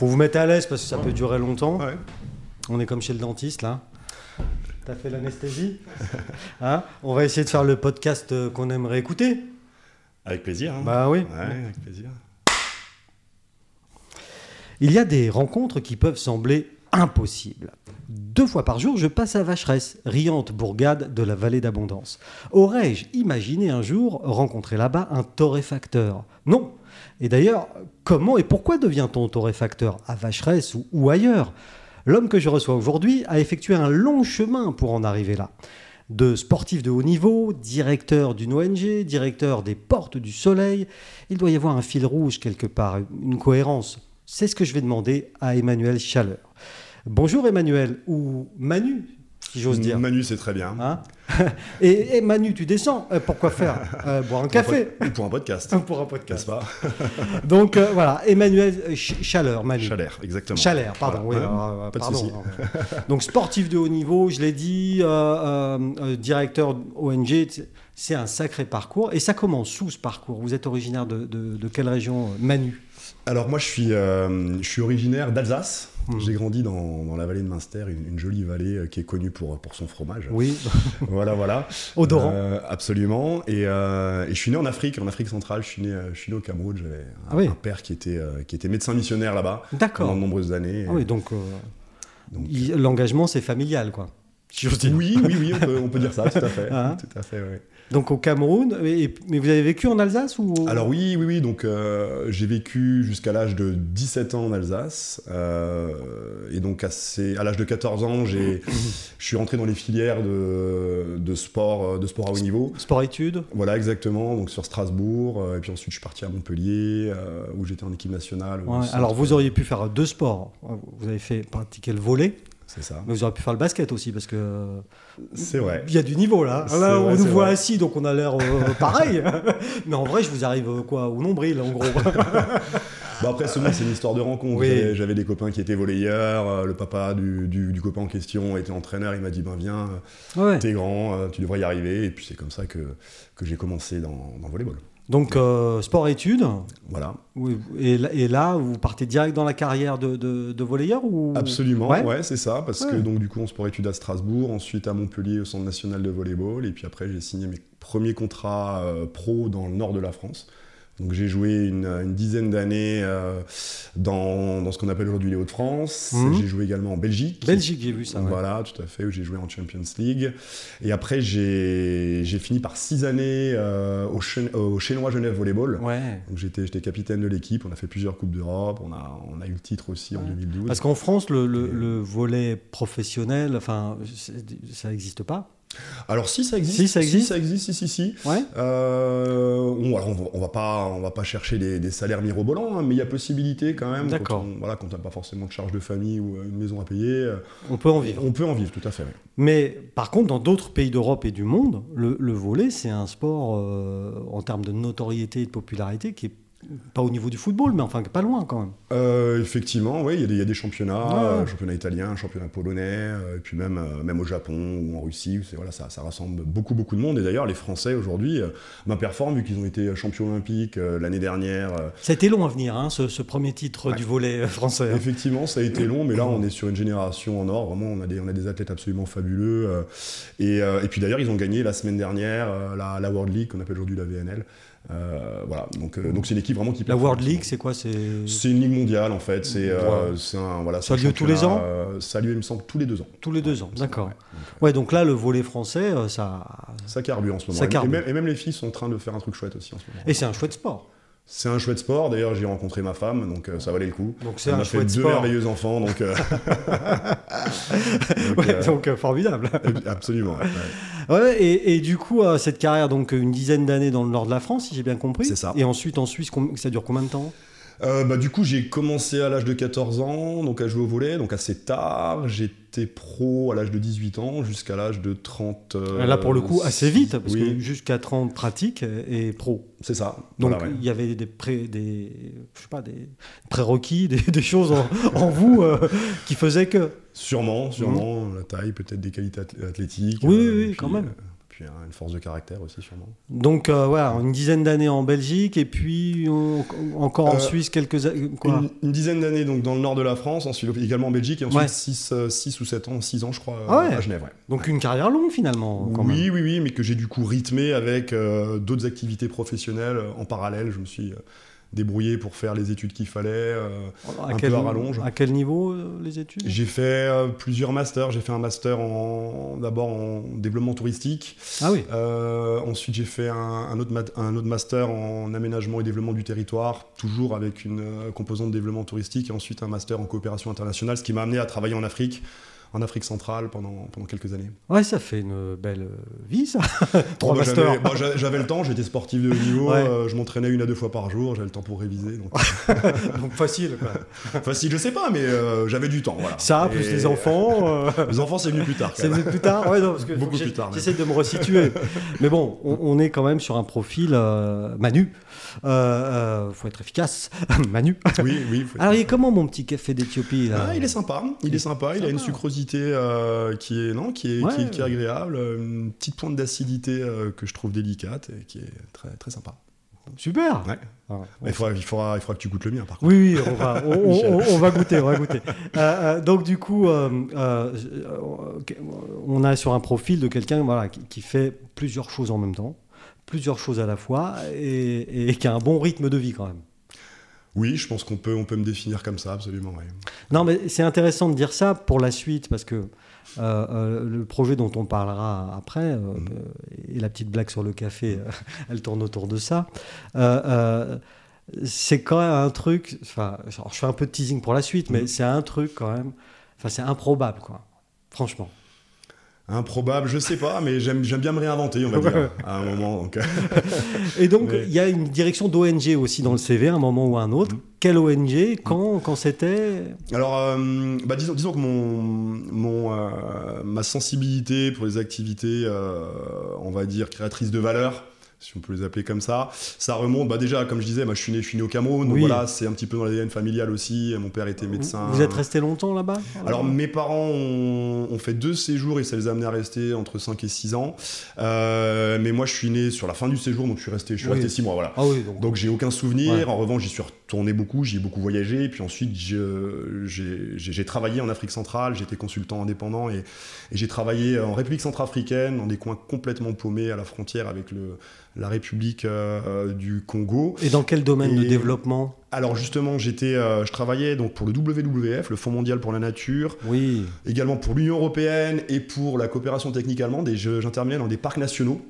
Faut vous mettre à l'aise parce que ça peut durer longtemps. Ouais. On est comme chez le dentiste là. T'as fait l'anesthésie Hein On va essayer de faire le podcast euh, qu'on aimerait écouter. Avec plaisir. hein. Bah oui. Ouais, avec plaisir. Il y a des rencontres qui peuvent sembler impossibles. Deux fois par jour, je passe à Vacheresse, riante bourgade de la vallée d'Abondance. Aurais-je imaginé un jour rencontrer là-bas un torréfacteur? Non. Et d'ailleurs, comment et pourquoi devient-on torréfacteur À Vacheresse ou, ailleurs? L'homme que je reçois aujourd'hui a effectué un long chemin pour en arriver là. De sportif de haut niveau, directeur d'une ONG, directeur des Portes du Soleil, il doit y avoir un fil rouge quelque part, une cohérence. C'est ce que je vais demander à Emmanuel Chaleur. Bonjour Emmanuel, ou Manu, si j'ose dire. Manu, c'est très bien. Hein et, et Manu, tu descends. Euh, pourquoi faire Euh, Boire un café Ou pour un podcast. pour un podcast. pas Donc euh, voilà, Emmanuel Ch- Chaleur, Manu. Chalère, exactement. Chalère, pardon. Voilà. oui. Donc sportif de haut niveau, je l'ai dit, directeur ONG, c'est un sacré parcours. Et ça commence où ce parcours? Vous êtes originaire de, de- de quelle région, Manu? Alors moi, je suis, je suis originaire d'Alsace. Hmm. J'ai grandi dans, dans la vallée de Münster, une, une jolie vallée euh, qui est connue pour, pour son fromage. Oui, Voilà, voilà. odorant. Euh, absolument. Et, euh, et je suis né en Afrique, en Afrique centrale. Je suis né, je suis né au Cameroun. J'avais un, Ah oui. un père qui était, qui était médecin missionnaire là-bas pendant de nombreuses années. Ah oui, donc, l'engagement, c'est familial, quoi. Oui, oui, oui, on peut, on peut dire ça, tout à fait. Hein tout à fait, ouais. Donc au Cameroun, et- mais vous avez vécu en Alsace ou Alors oui, oui, oui. Donc euh, j'ai vécu jusqu'à l'âge de 17 ans en Alsace. euh, et donc assez- à l'âge de 14 ans, j'ai, je suis rentré dans les filières de, de sport, euh, de sport à haut niveau. sport-études Voilà, exactement. Donc sur Strasbourg. et puis ensuite, je suis parti à Montpellier, euh, où j'étais en équipe nationale. Ouais. Alors vous auriez pu faire deux sports. Vous avez fait pratiquer le volet, C'est ça. mais vous auriez pu faire le basket aussi parce que C'est vrai. il y a du niveau là. Là, vrai, on nous voit vrai. assis donc on a l'air euh, pareil. mais en vrai, je vous arrive euh, quoi au nombril en gros. Bon, après, seulement, c'est une histoire de rencontre. Oui. J'avais- des copains qui étaient volleyeurs. euh, le papa du, du- du copain en question était entraîneur. Il m'a dit ben viens, ouais. t'es grand, euh, tu devrais y arriver. Et puis c'est comme ça que, que j'ai commencé dans, dans le volleyball. Donc euh, sport-études. Voilà. Et, là- et là, vous partez direct dans la carrière de, de, de volleyeur ou? Absolument, Ouais. ouais, c'est ça. Parce que donc du coup, on sport études à Strasbourg, ensuite à Montpellier au Centre national de volleyball. Et puis après, j'ai signé mes premiers contrats euh, pro dans le nord de la France. Donc j'ai joué une, une dizaine d'années euh, dans, dans ce qu'on appelle aujourd'hui les Hauts-de-France. Mhm. J'ai joué également en Belgique. Belgique, j'ai vu ça. ouais. Voilà, tout à fait, où j'ai joué en Champions League. Et après, j'ai fini par six années euh, au, Chen- au Chinois Genève Volleyball. Ouais. Donc j'étais capitaine de l'équipe, on a fait plusieurs Coupes d'Europe, on a, on a eu le titre aussi en Ouais. 2012. Parce qu'en France, le, le, le volet professionnel, enfin, ça n'existe pas. Alors si ça existe, Si, ça existe ça existe, si si si. Ouais. Euh, on, alors, on, va, on va pas, on va pas chercher des, des salaires mirobolants, hein, mais il y a possibilité quand même. D'accord. Quand on- Voilà, quand n'a pas forcément de charge de famille ou euh, une maison à payer, euh, On peut en vivre. on peut en vivre, tout à fait. Mais par contre, dans d'autres pays d'Europe et du monde, le, le volet, c'est un sport euh, en termes de notoriété et de popularité qui est pas au niveau du football, mais enfin pas loin quand même. Euh, effectivement, oui, il y a des- il y, a des championnats, Ouais. championnat italien, championnat polonais, euh, et puis même, euh, même au Japon ou en Russie, où voilà, ça, ça rassemble beaucoup, beaucoup de monde. Et d'ailleurs, les Français aujourd'hui ben, performent, vu qu'ils ont été champions olympiques l'année dernière. Ça a été long à venir, hein, ce, ce premier titre Ouais. du volet français. hein. Effectivement, ça a été long, mais là, on est sur une génération en or. Vraiment, on a des, on a des athlètes absolument fabuleux. et, et puis d'ailleurs, ils ont gagné la semaine dernière la, la World League, qu'on appelle aujourd'hui la VNL. Euh, voilà, donc euh, donc c'est une équipe vraiment qui La. World League, c'est quoi C'est une ligue mondiale en fait. C'est euh, un voilà. Ça a lieu tous les ans euh, Ça a lieu, il me semble, tous les deux ans. tous les deux ans, d'accord. ouais. Ouais, donc là, le volet français, euh, ça. Ça carbure en ce moment. Ça. Et, même, et même les filles sont en train de faire un truc chouette aussi en ce moment. Et c'est un chouette sport. C'est un chouette sport. D'ailleurs, j'ai rencontré ma femme, donc euh, ça valait le coup. Donc c'est un a fait chouette deux sport. merveilleux enfants, donc. euh, donc, Ouais, euh, donc euh, formidable. absolument. ouais. Ouais, et, et du coup, cette carrière, donc une dizaine d'années dans le nord de la France, si j'ai bien compris. C'est ça. Et ensuite en Suisse, ça dure combien de temps? Euh, bah, du coup, j'ai commencé à l'âge de 14 ans, donc à jouer au volet, donc assez tard. J'étais pro à l'âge de 18 ans jusqu'à l'âge de 30. euh, Là, pour le coup, assez vite, parce oui, que jusqu'à 30 pratiques et pro. c'est ça. Donc, Voilà, ouais. il y avait des, pré, des, je sais pas, des prérequis, des, des choses en, en vous euh, qui faisaient que. Sûrement, sûrement, la taille, peut-être des qualités ath- athlétiques. Oui, euh, oui, quand même. Euh, puis puis une force de caractère aussi sûrement. Donc voilà, une dizaine d'années en Belgique et puis encore en Suisse quelques quoi une, dizaine d'années donc dans le nord de la France, ensuite également en Belgique et ensuite 6 ou 7 ans, 6 ans je crois ah à Genève. Donc une carrière longue finalement. oui, oui, oui, mais que j'ai du coup rythmé avec d'autres activités professionnelles en parallèle. Je me suis débrouillé pour faire les études qu'il fallait, euh, un peu à rallonge. À quel niveau euh, les études? J'ai fait euh, plusieurs masters. J'ai fait un master en, d'abord en développement touristique. Ah oui. ensuite, j'ai fait un, autre un autre master en aménagement et développement du territoire, toujours avec une composante de développement touristique. Et ensuite, un master en coopération internationale, ce qui m'a amené à travailler en Afrique en Afrique centrale pendant, pendant quelques années. Ouais, ça fait une belle vie, ça. Trois bah, masters. Bah, j'avais le temps, j'étais sportif de haut niveau, euh, je m'entraînais une à deux fois par jour, j'avais le temps pour réviser. Donc, donc facile, quoi. Facile, je sais pas, mais euh, j'avais du temps. Voilà. Ça, plus les enfants. Euh, les enfants, c'est venu plus tard. C'est venu plus tard, ouais, non, parce que beaucoup plus tard. J'essaie de me resituer. mais bon, on, est quand même sur un profil Manu. Faut être efficace, Manu. Oui, oui. Alors, il est comment mon petit café d'Éthiopie ah, Il est sympa, il, est sympa, il a une sucrosité euh, qui est non, qui est, qui, est, agréable, une petite pointe d'acidité euh, que je trouve délicate et qui est très très sympa. Super. Ah, il, faudra, il, faudra, il faudra que tu goûtes le mien par contre. Oui, on va, on, va goûter, on va goûter. Euh, donc du coup, on a sur un profil de quelqu'un voilà, qui, fait plusieurs choses en même temps, plusieurs choses à la fois et, et qui a un bon rythme de vie quand même. Oui, je pense qu'on peut, on peut me définir comme ça, absolument. Non, mais c'est intéressant de dire ça pour la suite, parce que euh, euh, le projet dont on parlera après, euh, mm. et la petite blague sur le café, elle tourne autour de ça, c'est quand même un truc, enfin, je fais un peu de teasing pour la suite, mais mm. c'est un truc quand même, enfin, c'est improbable, quoi, franchement. Improbable, je sais pas, mais j'aime bien me réinventer, on va dire, à un moment. Donc. Et donc, il y a une direction d'ONG aussi dans le CV, à un moment ou à un autre. Mm. Quelle ONG Quand, quand c'était? Alors, euh, bah, disons, disons, que mon, mon, euh, ma sensibilité pour les activités, euh, on va dire, créatrices de valeur, si on peut les appeler comme ça. Ça remonte, bah déjà, comme je disais, moi je suis né, je suis né au Cameroun, donc voilà, c'est un petit peu dans l'ADN familial aussi. Mon père était médecin. Vous êtes resté longtemps là-bas Alors mes parents ont, fait deux séjours et ça les a amenés à rester entre 5 et 6 ans. Euh, mais moi je suis né sur la fin du séjour, donc je suis resté, je suis resté 6 mois, voilà. Ah donc, j'ai aucun souvenir. En revanche, j'y suis retourné beaucoup, j'y ai beaucoup voyagé. Et puis ensuite, j'ai travaillé en Afrique centrale, j'étais consultant indépendant et, et j'ai travaillé en République centrafricaine, dans des coins complètement paumés à la frontière avec le la République euh, du Congo. Et dans quel domaine de développement? alors justement, j'étais, euh, je travaillais donc pour le WWF, le Fonds mondial pour la nature, oui. également pour l'Union européenne et pour la coopération technique allemande. Et j'intervenais dans des parcs nationaux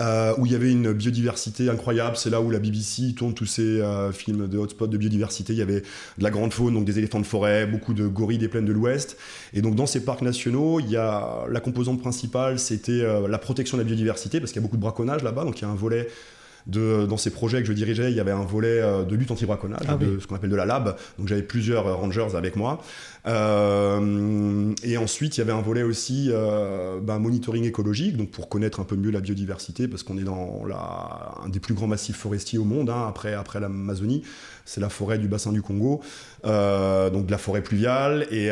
euh, où il y avait une biodiversité incroyable. C'est là où la BBC tourne tous ses euh, films de hotspots de biodiversité. Il y avait de la grande faune, donc des éléphants de forêt, beaucoup de gorilles des plaines de l'Ouest. Et donc dans ces parcs nationaux, il y a la composante principale, c'était euh, la protection de la biodiversité, parce qu'il y a beaucoup de braconnage là-bas. Donc il y a un volet de, dans ces projets que je dirigeais, il y avait un volet de lutte anti-braconnage, ah de ce qu'on appelle de la lab. Donc j'avais plusieurs rangers avec moi. Euh, et ensuite, il y avait un volet aussi euh, ben, monitoring écologique, donc pour connaître un peu mieux la biodiversité, parce qu'on est dans la, un des plus grands massifs forestiers au monde, hein, après, après l'Amazonie, c'est la forêt du bassin du Congo, euh, donc de la forêt pluviale, et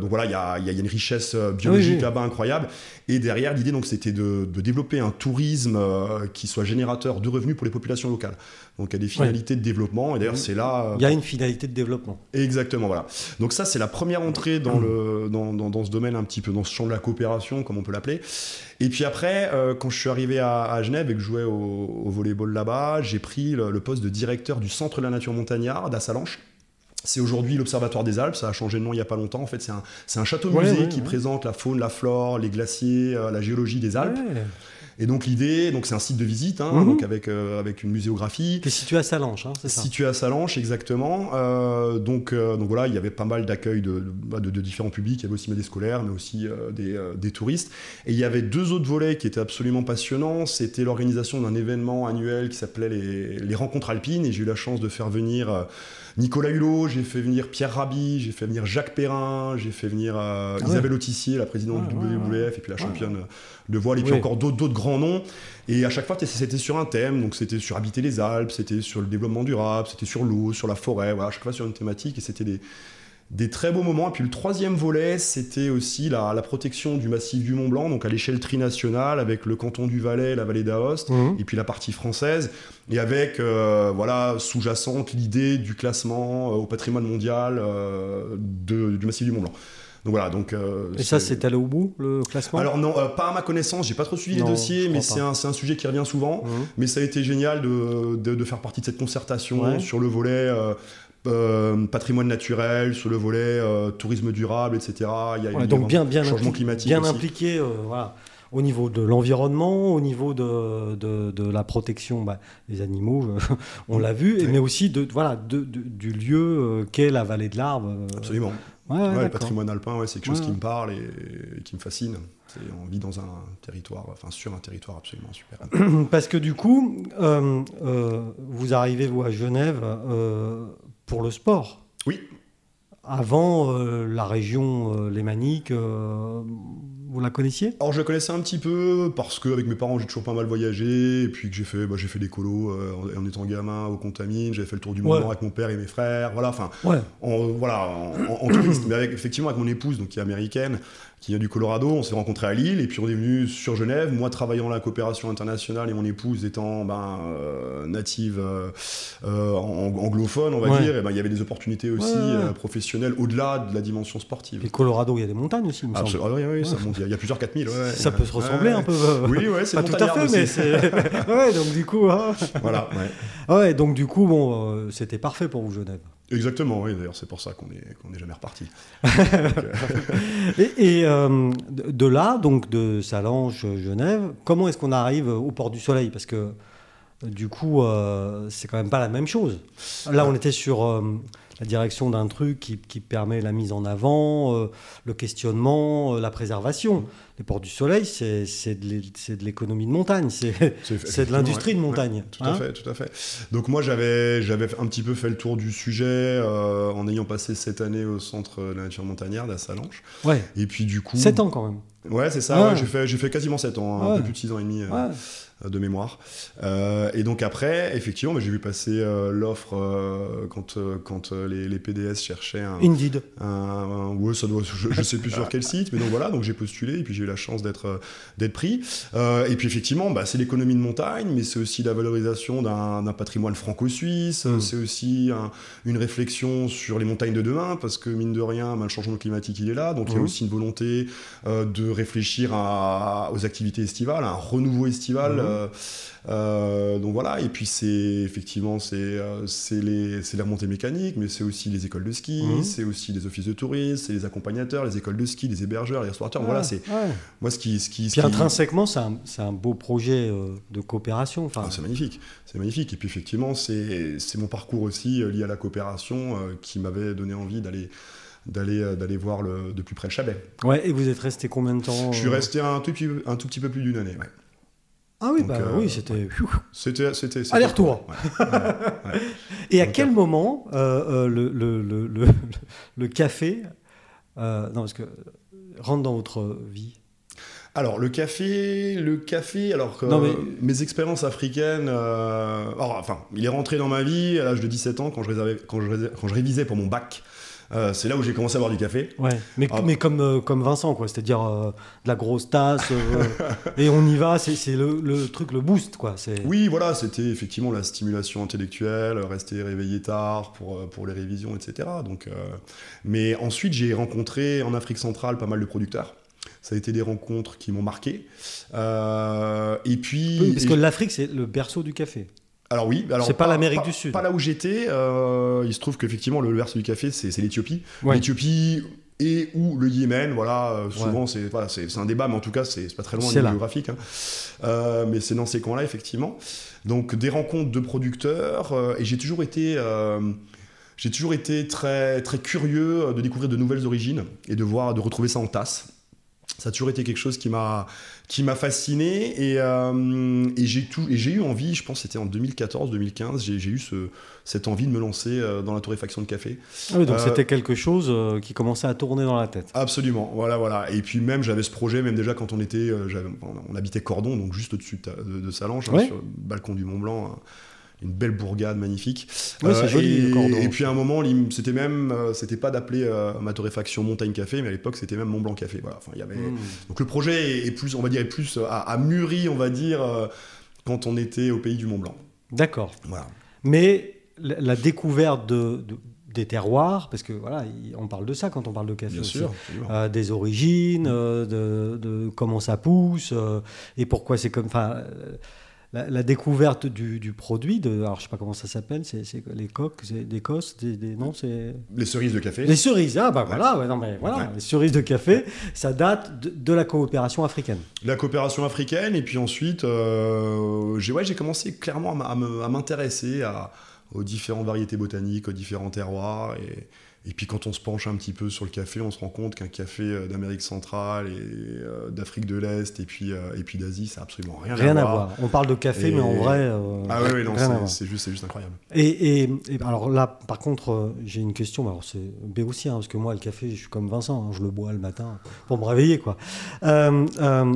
donc voilà, il y a, y a, une richesse biologique là-bas incroyable. Et derrière, l'idée donc c'était de, de, développer un tourisme qui soit générateur de revenus pour les populations locales. Donc il y a des finalités de développement, et d'ailleurs c'est là... Il y a une finalité de développement. Exactement, voilà. Donc ça c'est la première première entrée dans, le, dans, dans, ce domaine un petit peu, dans ce champ de la coopération, comme on peut l'appeler. Et puis après, euh, quand je suis arrivé à, Genève et que je jouais au, au volleyball là-bas, j'ai pris le, poste de directeur du Centre de la nature montagnarde à Salanches. C'est aujourd'hui l'Observatoire des Alpes, ça a changé de nom il n'y a pas longtemps. En fait, c'est un, un château-musée qui présente la faune, la flore, les glaciers, euh, la géologie des Alpes. Et donc l'idée, donc c'est un site de visite, hein, mhm. donc avec euh, avec une muséographie. Qui est situé à Salanches, hein, c'est ça. Situé à Salanches, exactement. Euh, donc euh, donc voilà, il y avait pas mal d'accueil de, bah, de, de, différents publics. Il y avait aussi des scolaires, mais aussi des, des, touristes. Et il y avait deux autres volets qui étaient absolument passionnants. C'était l'organisation d'un événement annuel qui s'appelait les, les, rencontres alpines. Et j'ai eu la chance de faire venir Nicolas Hulot, j'ai fait venir Pierre Rabhi, j'ai fait venir Jacques Perrin, j'ai fait venir ah Isabelle Autissier, la présidente du WWF, et puis la championne de voile, et puis encore d'autres grands noms. Et à chaque fois, c'était sur un thème, donc c'était sur habiter les Alpes, c'était sur le développement durable, c'était sur l'eau, sur la forêt, voilà, à chaque fois sur une thématique, et c'était des, des très beaux moments. Et puis le troisième volet, c'était aussi la, la, protection du massif du Mont Blanc, donc à l'échelle trinationale, avec le canton du Valais, la vallée d'Aoste, Mhm. et puis la partie française, et avec euh, voilà sous-jacente l'idée du classement euh, au patrimoine mondial euh, de- du massif du Mont Blanc. Donc voilà, donc. euh, Et ça, c'est- allé au bout, le classement? Alors non, euh, pas à ma connaissance, j'ai pas trop suivi Non, les dossiers, mais c'est un, un sujet qui revient souvent. Mhm. Mais ça a été génial de, de, de faire partie de cette concertation Ouais. sur le volet euh, patrimoine naturel, sur le volet tourisme durable, etc. Il y a Ouais, eu donc bien, bien, changement climatique bien aussi. impliqué voilà, au niveau de l'environnement, au niveau de, de, de la protection bah, des animaux, on l'a vu, mais aussi de, voilà, de, du lieu qu'est la vallée de l'Arbre. Absolument. Ouais, ouais, Ouais, le patrimoine alpin, ouais, c'est quelque chose qui me parle et, et qui me fascine. On vit dans un territoire, enfin sur un territoire absolument super. Parce que du coup, euh, euh, vous arrivez, vous, à Genève euh, pour le sport. Oui. Avant la région lémanique, vous la connaissiez? Alors je la connaissais un petit peu parce qu'avec mes parents j'ai toujours pas mal voyagé et puis que j'ai fait, bah, j'ai fait des colos euh, en, en étant gamin au Contamine, j'avais fait le tour du Ouais. Blanc avec mon père et mes frères, voilà, enfin Ouais. en, voilà, en, en- en touriste, mais avec, effectivement avec mon épouse, donc qui est américaine, qui vient du Colorado, on s'est rencontrés à Lille, et puis on est venu sur Genève, moi travaillant à la coopération internationale et mon épouse étant ben, euh, native euh, euh, ang- anglophone, on va Ouais. dire, et ben, il y avait des opportunités aussi Ouais, ouais, ouais. professionnelles au-delà de la dimension sportive. Et Colorado, il y a des montagnes aussi, il me semble. Oui, oui, ça monte, il y a- plusieurs 4000. ouais, ouais. Ça peut se ressembler un peu. Oui, ouais, c'est Pas tout à fait, mais aussi. c'est. ouais, donc du coup. hein. Voilà, ouais. Ouais, donc du coup, bon, c'était parfait pour vous, Genève. Exactement, oui, d'ailleurs, c'est pour ça qu'on est, qu'on est jamais reparti. Et, et, euh, de là, donc de Salange, Genève, comment est-ce qu'on arrive au port du Soleil? Parce que euh, du coup, euh, c'est quand même pas la même chose. Là, on était sur euh, la direction d'un truc qui, qui permet la mise en avant, euh, le questionnement, la préservation. Les ports du Soleil, c'est de l'économie de montagne, c'est de l'industrie de montagne. Tout hein. à fait, tout à fait. Donc moi j'avais un petit peu fait le tour du sujet en ayant passé cette année au centre de la nature montagnarde à Salanches. Ouais, Et puis du coup, 7 ans quand même. Ouais, c'est ça. Ouais. j'ai fait fait quasiment 7 ans, hein, un peu plus de 6 ans et demi. Euh, de mémoire. Euh, et donc après, effectivement, bah, j'ai vu passer euh, l'offre euh, quand, quand les, les PDS cherchaient un, Indeed. un, un- ouais, ça doit, je, je sais plus sur quel site, mais donc voilà, donc j'ai postulé et puis j'ai eu la chance d'être d'être pris. Et puis effectivement, bah, c'est l'économie de montagne, mais c'est aussi la valorisation d'un patrimoine franco-suisse. Mm. C'est aussi un- une réflexion sur les montagnes de demain, parce que mine de rien, bah, le changement climatique il est là, donc il y a Mm. aussi une volonté de réfléchir à- aux activités estivales, à un renouveau estival. Euh, euh, donc voilà, et puis c'est effectivement c'est euh, c'est les, c'est les remontées mécaniques, mais c'est aussi les écoles de ski, Mhm. c'est aussi les offices de tourisme, c'est les accompagnateurs, les écoles de ski, les hébergeurs, les restaurateurs. Voilà, c'est Ouais. moi ce qui. Ce qui, ce Puis qui- intrinsèquement, c'est un, c'est un beau projet de coopération. Enfin, Ah, c'est magnifique, c'est magnifique. Et puis effectivement, c'est c'est mon parcours aussi lié à la coopération qui m'avait donné envie d'aller d'aller d'aller voir le, de plus près le Chabet. ouais, et vous êtes resté combien de temps Je suis resté un tout petit, un tout petit peu plus d'une année. ouais. Ah oui, donc, bah, euh, oui, c'était. C'était c'était Aller-retour. cool, ouais. Ouais, ouais. Et à Donc, quel euh, moment euh, le, le, le, le, café. euh, non, parce que. rentre dans votre vie? Alors le café, le café, alors que Non, mais- mes expériences africaines, alors, enfin, il est rentré dans ma vie à l'âge de 17 ans quand je, réservais- quand je, rés- quand je révisais pour mon bac. Euh, c'est là où j'ai commencé à boire du café. Ouais, mais, Ah. mais comme, euh, comme Vincent, quoi. C'est-à-dire euh, de la grosse tasse, et on y va, c'est c'est le, le truc, le boost, quoi. c'est- Oui, voilà, c'était effectivement la stimulation intellectuelle, rester réveillé tard pour, pour les révisions, etc. Donc, mais ensuite, j'ai rencontré en Afrique centrale pas mal de producteurs. Ça a été des rencontres qui m'ont marqué. Et puis, Oui, parce et que l'Afrique, c'est le berceau du café. Alors oui, alors C'est pas l'Amérique du Sud. Pas là où j'étais. euh, il se trouve qu'effectivement le verse du café, c'est l'Éthiopie. Ouais. L'Éthiopie et ou le Yémen, voilà. euh, souvent c'est voilà, c'est un débat, mais en tout cas c'est pas très loin géographique. hein. Euh, mais c'est dans ces coins-là effectivement. Donc des rencontres de producteurs et j'ai toujours été j'ai toujours été très très curieux de découvrir de nouvelles origines et de voir de retrouver ça en tasse. Ça a toujours été quelque chose qui m'a qui m'a fasciné et, euh, et j'ai tout et j'ai eu envie, je pense que c'était en 2014-2015, j'ai j'ai eu ce, cette envie de me lancer euh, dans la torréfaction de café. Ah oui, donc Euh, c'était quelque chose qui commençait à tourner dans la tête. Absolument, voilà, voilà. Et puis même j'avais ce projet, même déjà quand on était, on habitait Cordon, donc juste au-dessus de, de, de Salange, hein, sur le balcon du Mont Blanc. Une belle bourgade magnifique. Oui, c'est joli, et, le cordon. et puis à un moment, c'était même, euh, c'était pas d'appeler euh, ma torréfaction Montagne Café, mais à l'époque c'était même Mont Blanc Café. Voilà. Enfin, il y avait. Mm. Donc le projet est, est plus, on va dire, est plus à, à mûri, on va dire, euh, quand on était au pays du Mont Blanc. D'accord. Voilà. Mais la, découverte de, de- des terroirs, parce que voilà, il- on parle de ça quand on parle de café. Bien aussi. sûr. absolument. Euh, des origines, euh, de, de comment ça pousse euh, et pourquoi c'est comme. Enfin, euh, la, la découverte du, du produit, de, alors je sais pas comment ça s'appelle, c'est les coques, des cosses, des, des- non, c'est Les cerises de café. les cerises. Ah bah voilà, ouais, non mais voilà, Ouais. les cerises de café, ça date de, de la coopération africaine. La coopération africaine, et puis ensuite, euh, j'ai ouais, j'ai commencé clairement à m'intéresser à- aux différentes variétés botaniques, aux différents terroirs. Et, et puis quand on se penche un petit peu sur le café, on se rend compte qu'un café euh, d'Amérique centrale et euh, d'Afrique de l'Est et puis, euh, et puis d'Asie, ça n'a absolument rien, Rien à voir. On parle de café, Et- mais en vrai. euh, Ah oui, à c'est- voir. juste, c'est juste incroyable. Et, et- et alors là, par contre, j'ai une question. Alors c'est béotien, parce que moi, le café, je suis comme Vincent, hein, je le bois le matin pour me réveiller, quoi. Euh, euh,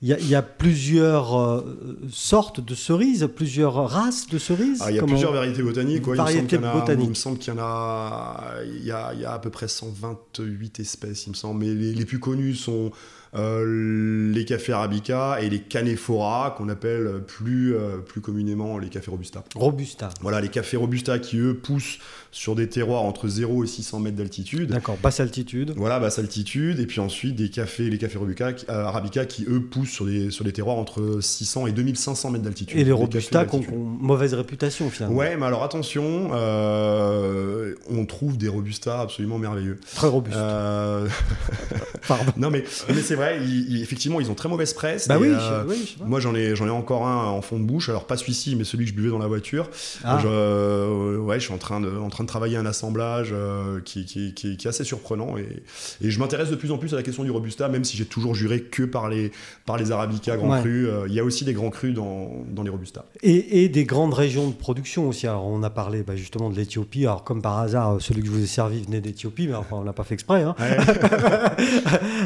Il y, a- il y a plusieurs euh, sortes de cerises, plusieurs races de cerises. Ah, il y a Comment- plusieurs variétés botaniques. ouais, il me semble Variétés qu'il y en a- botaniques. Il me semble qu'il y en a, il y a, il y a à peu près 128 espèces, il me semble. Mais les, les plus connus sont euh, les cafés arabica et les canephora, qu'on appelle plus, euh, plus communément les cafés robusta. Robusta. Voilà, les cafés robusta qui, eux, poussent sur des terroirs entre 0 et 600 mètres d'altitude. D'accord, basse altitude. Voilà, basse altitude. Et puis ensuite, des cafés, les cafés robusta, euh, arabica qui, eux, poussent sur des, sur des terroirs entre 600 et 2500 mètres d'altitude. Et les Robusta qui ont, mauvaise réputation, finalement. Ouais, mais alors attention, euh, on trouve des robustas absolument merveilleux. Très robuste. Euh, Pardon. non, mais, mais c'est vrai, ils- ils- effectivement, ils ont très mauvaise presse. Bah et, oui, euh, oui, moi, j'en ai, j'en ai encore un en fond de bouche. Alors, pas celui-ci, mais celui que je buvais dans la voiture. Ah. Je, ouais, je suis en train de, en train de travailler un assemblage euh, qui, qui, qui- qui est assez surprenant. Et, et je m'intéresse de plus en plus à la question du Robusta, même si j'ai toujours juré que par les, par les Arabica grands Ouais. crus. Euh, Il y a aussi des grands crus dans, dans les Robusta. Et, et des grandes régions de production aussi. Alors, on a parlé bah, justement de l'Éthiopie. Alors, comme par hasard, celui que je vous ai servi venait d'Éthiopie, mais enfin, on l'a pas fait exprès. hein. Ouais.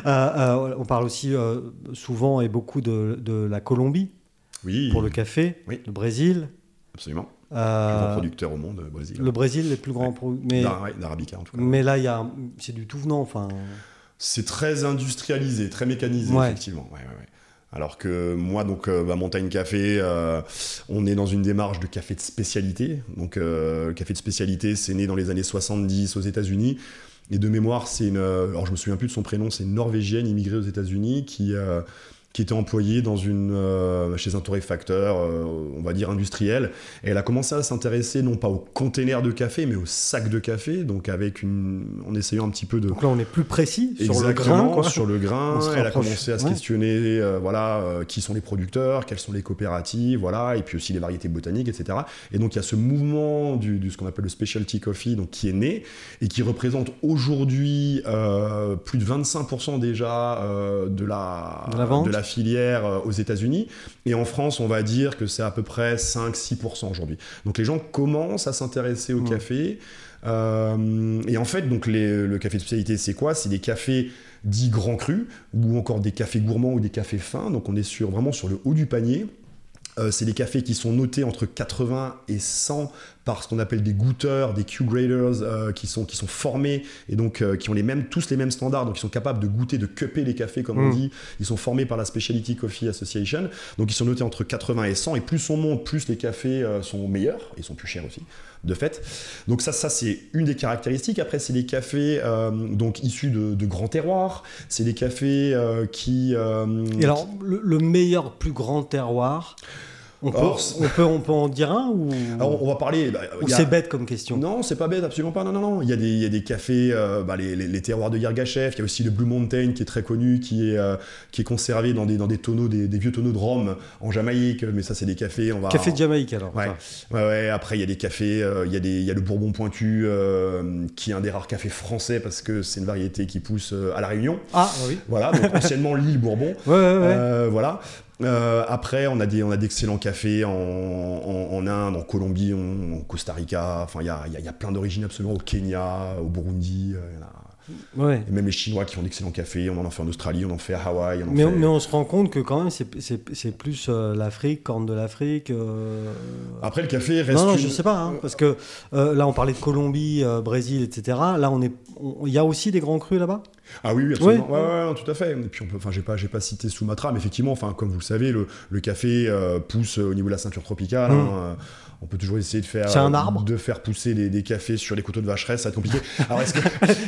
Euh, euh, on parle aussi euh, souvent et beaucoup de, de la Colombie oui, pour le café, Oui. le Brésil. absolument. Euh, Plus grand producteur au monde, le Brésil. le Brésil, les plus grands. pro- Mais, D'Ar- ouais, D'Arabica, en tout cas. mais là, il y a, c'est du tout venant. Enfin, C'est très industrialisé, très mécanisé, Ouais. effectivement. Ouais, ouais, ouais. Alors que moi, donc, euh, bah, Montagne Café, euh, on est dans une démarche de café de spécialité. Donc, euh, le café de spécialité, c'est né dans les années 70 aux États-Unis. Et de mémoire, c'est une. Alors, je me souviens plus de son prénom, c'est une Norvégienne immigrée aux États-Unis qui. Qui était employée dans une, euh, chez un torréfacteur, euh, on va dire industriel. Et elle a commencé à s'intéresser non pas aux containers de café, mais aux sacs de café, donc avec une, en essayant un petit peu de, donc là, on est plus précis sur le grain. quoi. sur le grain. Elle a commencé à se questionner, euh, voilà, euh, qui sont les producteurs, quelles sont les coopératives, voilà, et puis aussi les variétés botaniques, etc. Et donc il y a ce mouvement du, du- ce qu'on appelle le specialty coffee, donc qui est né et qui représente aujourd'hui euh, plus de 25% déjà euh, de la De la filière euh, aux États-Unis. Et en France, on va dire que c'est à peu près 5-6% aujourd'hui. Donc les gens commencent à s'intéresser au café. Euh, et en fait, donc les- le café de spécialité, c'est quoi? C'est des cafés dits grands crus, ou encore des cafés gourmands ou des cafés fins. Donc on est sur, vraiment sur le haut du panier. Euh, c'est des cafés qui sont notés entre 80 et 100 par ce qu'on appelle des goûteurs, des Q-graders, euh, qui, sont, qui sont formés et donc euh, qui ont les mêmes, tous les mêmes standards, donc ils sont capables de goûter, de cuper les cafés, comme on Mm. dit. Ils sont formés par la Specialty Coffee Association, donc ils sont notés entre 80 et 100, et plus on monte, plus les cafés euh, sont meilleurs, et sont plus chers aussi, de fait. Donc ça, ça c'est une des caractéristiques. Après, c'est des cafés euh, donc issus de, grands terroirs, c'est des cafés euh, qui... euh, Et alors, le meilleur, plus grand terroir, on peut, on peut, on peut en dire un ou, alors, on va parler... bah, ou c'est bête comme question? Non, c'est pas bête, absolument pas. Non, non, non. Il y a des, il y a des cafés, euh, bah, les, les- les terroirs de Yergachev. Il y a aussi le Blue Mountain qui est très connu, qui est, euh, qui est conservé dans des, dans des tonneaux, des, des vieux tonneaux de rhum en Jamaïque. Mais ça, c'est des cafés. On va, Café de Jamaïque alors. Ouais. ça. Ouais, ouais, après, il y a des cafés, euh, il y, a des- il y a le Bourbon Pointu, qui est un des rares cafés français parce que c'est une variété qui pousse à La Réunion. Ah oui. Voilà, donc anciennement l'île Bourbon. Ouais, ouais, ouais. Voilà. Euh, après, on a d'excellents cafés en, Inde, en Colombie, en, Costa Rica. Enfin, il y a, plein d'origines absolument au Kenya, au Burundi. euh, Ouais. Et même les Chinois qui font d'excellents cafés, on en fait en Australie, on en fait à Hawaï. On en Mais, fait... mais on se rend compte que quand même, c'est- plus euh, l'Afrique, corne de l'Afrique. euh, Après, le café reste. Non, non, une- je sais pas, hein, parce que euh, là, on parlait de Colombie, Brésil, etc. Là, on est, il y a aussi des grands crus là-bas? Ah oui, oui, absolument. Ouais. Ouais, ouais, ouais, tout à fait. Et puis, on peut, enfin, j'ai pas, j'ai pas cité Sumatra, mais effectivement, enfin, comme vous le savez, le, le café euh, pousse au niveau de la ceinture tropicale. Mm. hein, on peut toujours essayer de faire, un arbre de faire pousser des, des cafés sur les coteaux de vacheresse, ça va être compliqué. Alors, est-ce que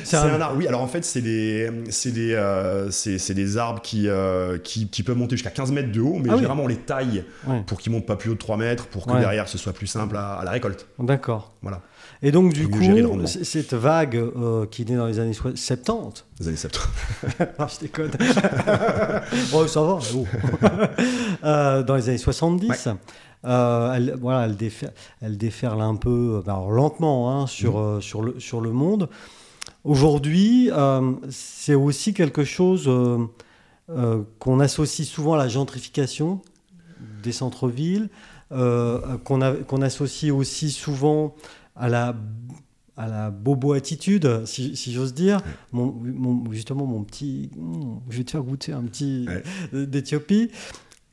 c'est un- un... arbre? Oui, alors en fait, c'est des, c'est des, euh, c'est, c'est des arbres qui, euh, qui, qui peuvent monter jusqu'à 15 mètres de haut, mais Ah oui. généralement on les taille Ouais. pour qu'ils montent pas plus haut de 3 mètres, pour que Ouais. derrière ce soit plus simple à, à la récolte. D'accord. Voilà. Et donc, du coup, cette vague euh, qui est née dans les années soi- 70, Les années 70. Ah, je déconne. oh, ça va. oh. Euh, dans les années 70, euh, elle, voilà, elle, défer- elle déferle un peu, euh, alors lentement, hein, sur, Mhm. euh, sur, le, sur le monde. Aujourd'hui, euh, c'est aussi quelque chose euh, qu'on associe souvent à la gentrification des centres-villes, qu'on associe aussi souvent à la à la bobo-attitude, si, si j'ose dire. Mon, mon- justement, mon petit... hmm, je vais te faire goûter un petit Ouais. d'Éthiopie.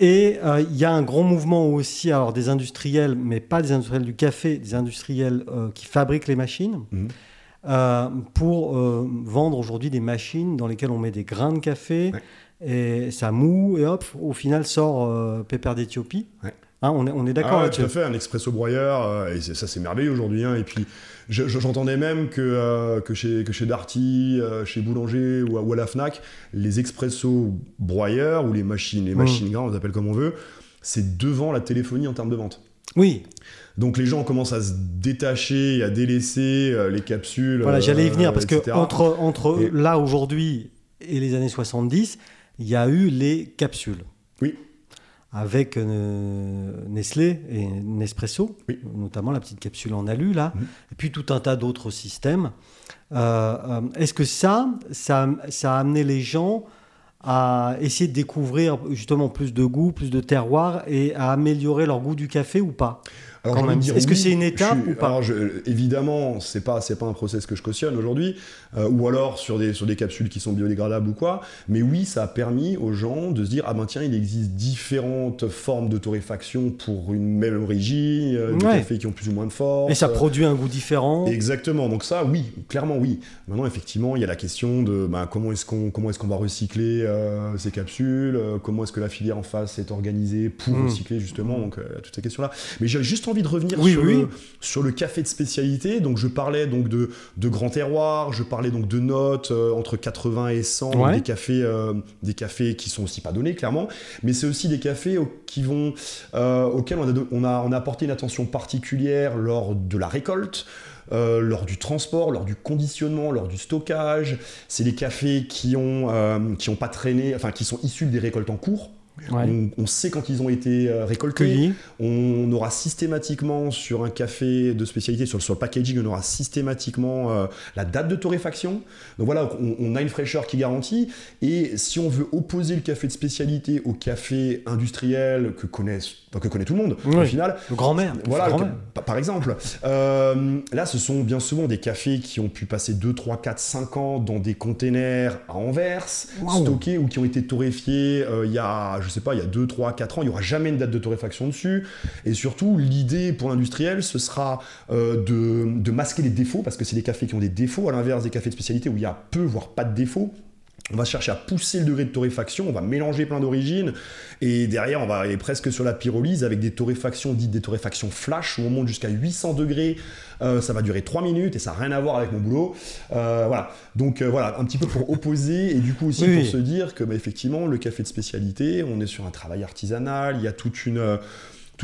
Et euh, il y a un grand mouvement aussi, alors des industriels, mais pas des industriels du café, des industriels euh, qui fabriquent les machines, Mhm. euh, pour euh, vendre aujourd'hui des machines dans lesquelles on met des grains de café, et ça moue, et hop, au final sort euh, Pépère d'Éthiopie. Ouais. Hein, on est, on est d'accord Ah ouais, tout à fait, un expresso broyeur, euh, et ça c'est merveilleux aujourd'hui. hein. Et puis je- je- j'entendais même que, euh, que, chez, que chez Darty, euh, chez Boulanger ou à, ou à la Fnac, les expresso broyeurs ou les machines, les Mm. machines grains, on les appelle comme on veut, c'est devant la téléphonie en termes de vente. Oui, Donc les gens commencent à se détacher, à délaisser les capsules. Voilà, j'allais y venir parce que entre, entre Et- là aujourd'hui et les années 70, il y a eu les capsules. Oui. Avec euh, Nestlé et Nespresso, Oui. notamment la petite capsule en alu là, Mhm. et puis tout un tas d'autres systèmes. Euh, euh, Est-ce que ça, ça, ça a amené les gens à essayer de découvrir justement plus de goût, plus de terroir et à améliorer leur goût du café ou pas? Est-ce que c'est une étape suis- ou pas alors, je- Évidemment, c'est pas c'est pas un process que je cautionne aujourd'hui, euh, ou alors sur des sur des capsules qui sont biodégradables ou quoi. Mais oui, ça a permis aux gens de se dire ah ben tiens, il existe différentes formes de torréfaction pour une même origine, euh, des Ouais. cafés qui ont plus ou moins de force. Et ça produit un goût différent Exactement. Donc ça, oui, clairement oui. Maintenant, effectivement, il y a la question de bah, comment est-ce qu'on comment est-ce qu'on va recycler euh, ces capsules, euh, comment est-ce que la filière en face est organisée pour Mm. recycler justement. Donc toutes ces questions-là. Mais j'ai juste envie de revenir Oui, sur, oui. Le, sur le café de spécialité. Donc je parlais donc de de grands terroirs, je parlais donc de notes euh, entre 80 et 100, donc Ouais. des cafés euh, des cafés qui sont aussi pas donnés clairement, mais c'est aussi des cafés au- qui vont euh, auxquels on a, do- on, a, on a apporté une attention particulière lors de la récolte, euh, lors du transport, lors du conditionnement, lors du stockage. C'est des cafés qui ont, euh, qui ont pas traîné, enfin qui sont issus des récoltes en cours. Ouais. On, on sait quand ils ont été euh, récoltés. On aura systématiquement sur un café de spécialité, sur, sur le packaging, on aura systématiquement euh, la date de torréfaction. Donc voilà, on, on a une fraîcheur qui garantit. Et si on veut opposer le café de spécialité au café industriel que, connaissent, que connaît tout le monde, au final, Le grand-mère. voilà, le par exemple. Euh, là, ce sont bien souvent des cafés qui ont pu passer 2, 3, 4, 5 ans dans des containers à Anvers, Wow. stockés ou qui ont été torréfiés euh, il y a, je sais pas, il y a 2, 3, 4 ans. Il n'y aura jamais une date de torréfaction dessus. Et surtout, l'idée pour l'industriel, ce sera euh, de, masquer les défauts, parce que c'est des cafés qui ont des défauts, à l'inverse des cafés de spécialité où il y a peu, voire pas de défauts. On va chercher à pousser le degré de torréfaction, on va mélanger plein d'origines, et derrière, on va aller presque sur la pyrolyse avec des torréfactions dites des torréfactions flash, où on monte jusqu'à 800 degrés, Euh, ça va durer 3 minutes, et ça n'a rien à voir avec mon boulot. Euh, voilà, donc euh, voilà, un petit peu pour opposer, et du coup aussi Oui, pour oui. se dire que bah, effectivement, le café de spécialité, on est sur un travail artisanal, il y a toute une...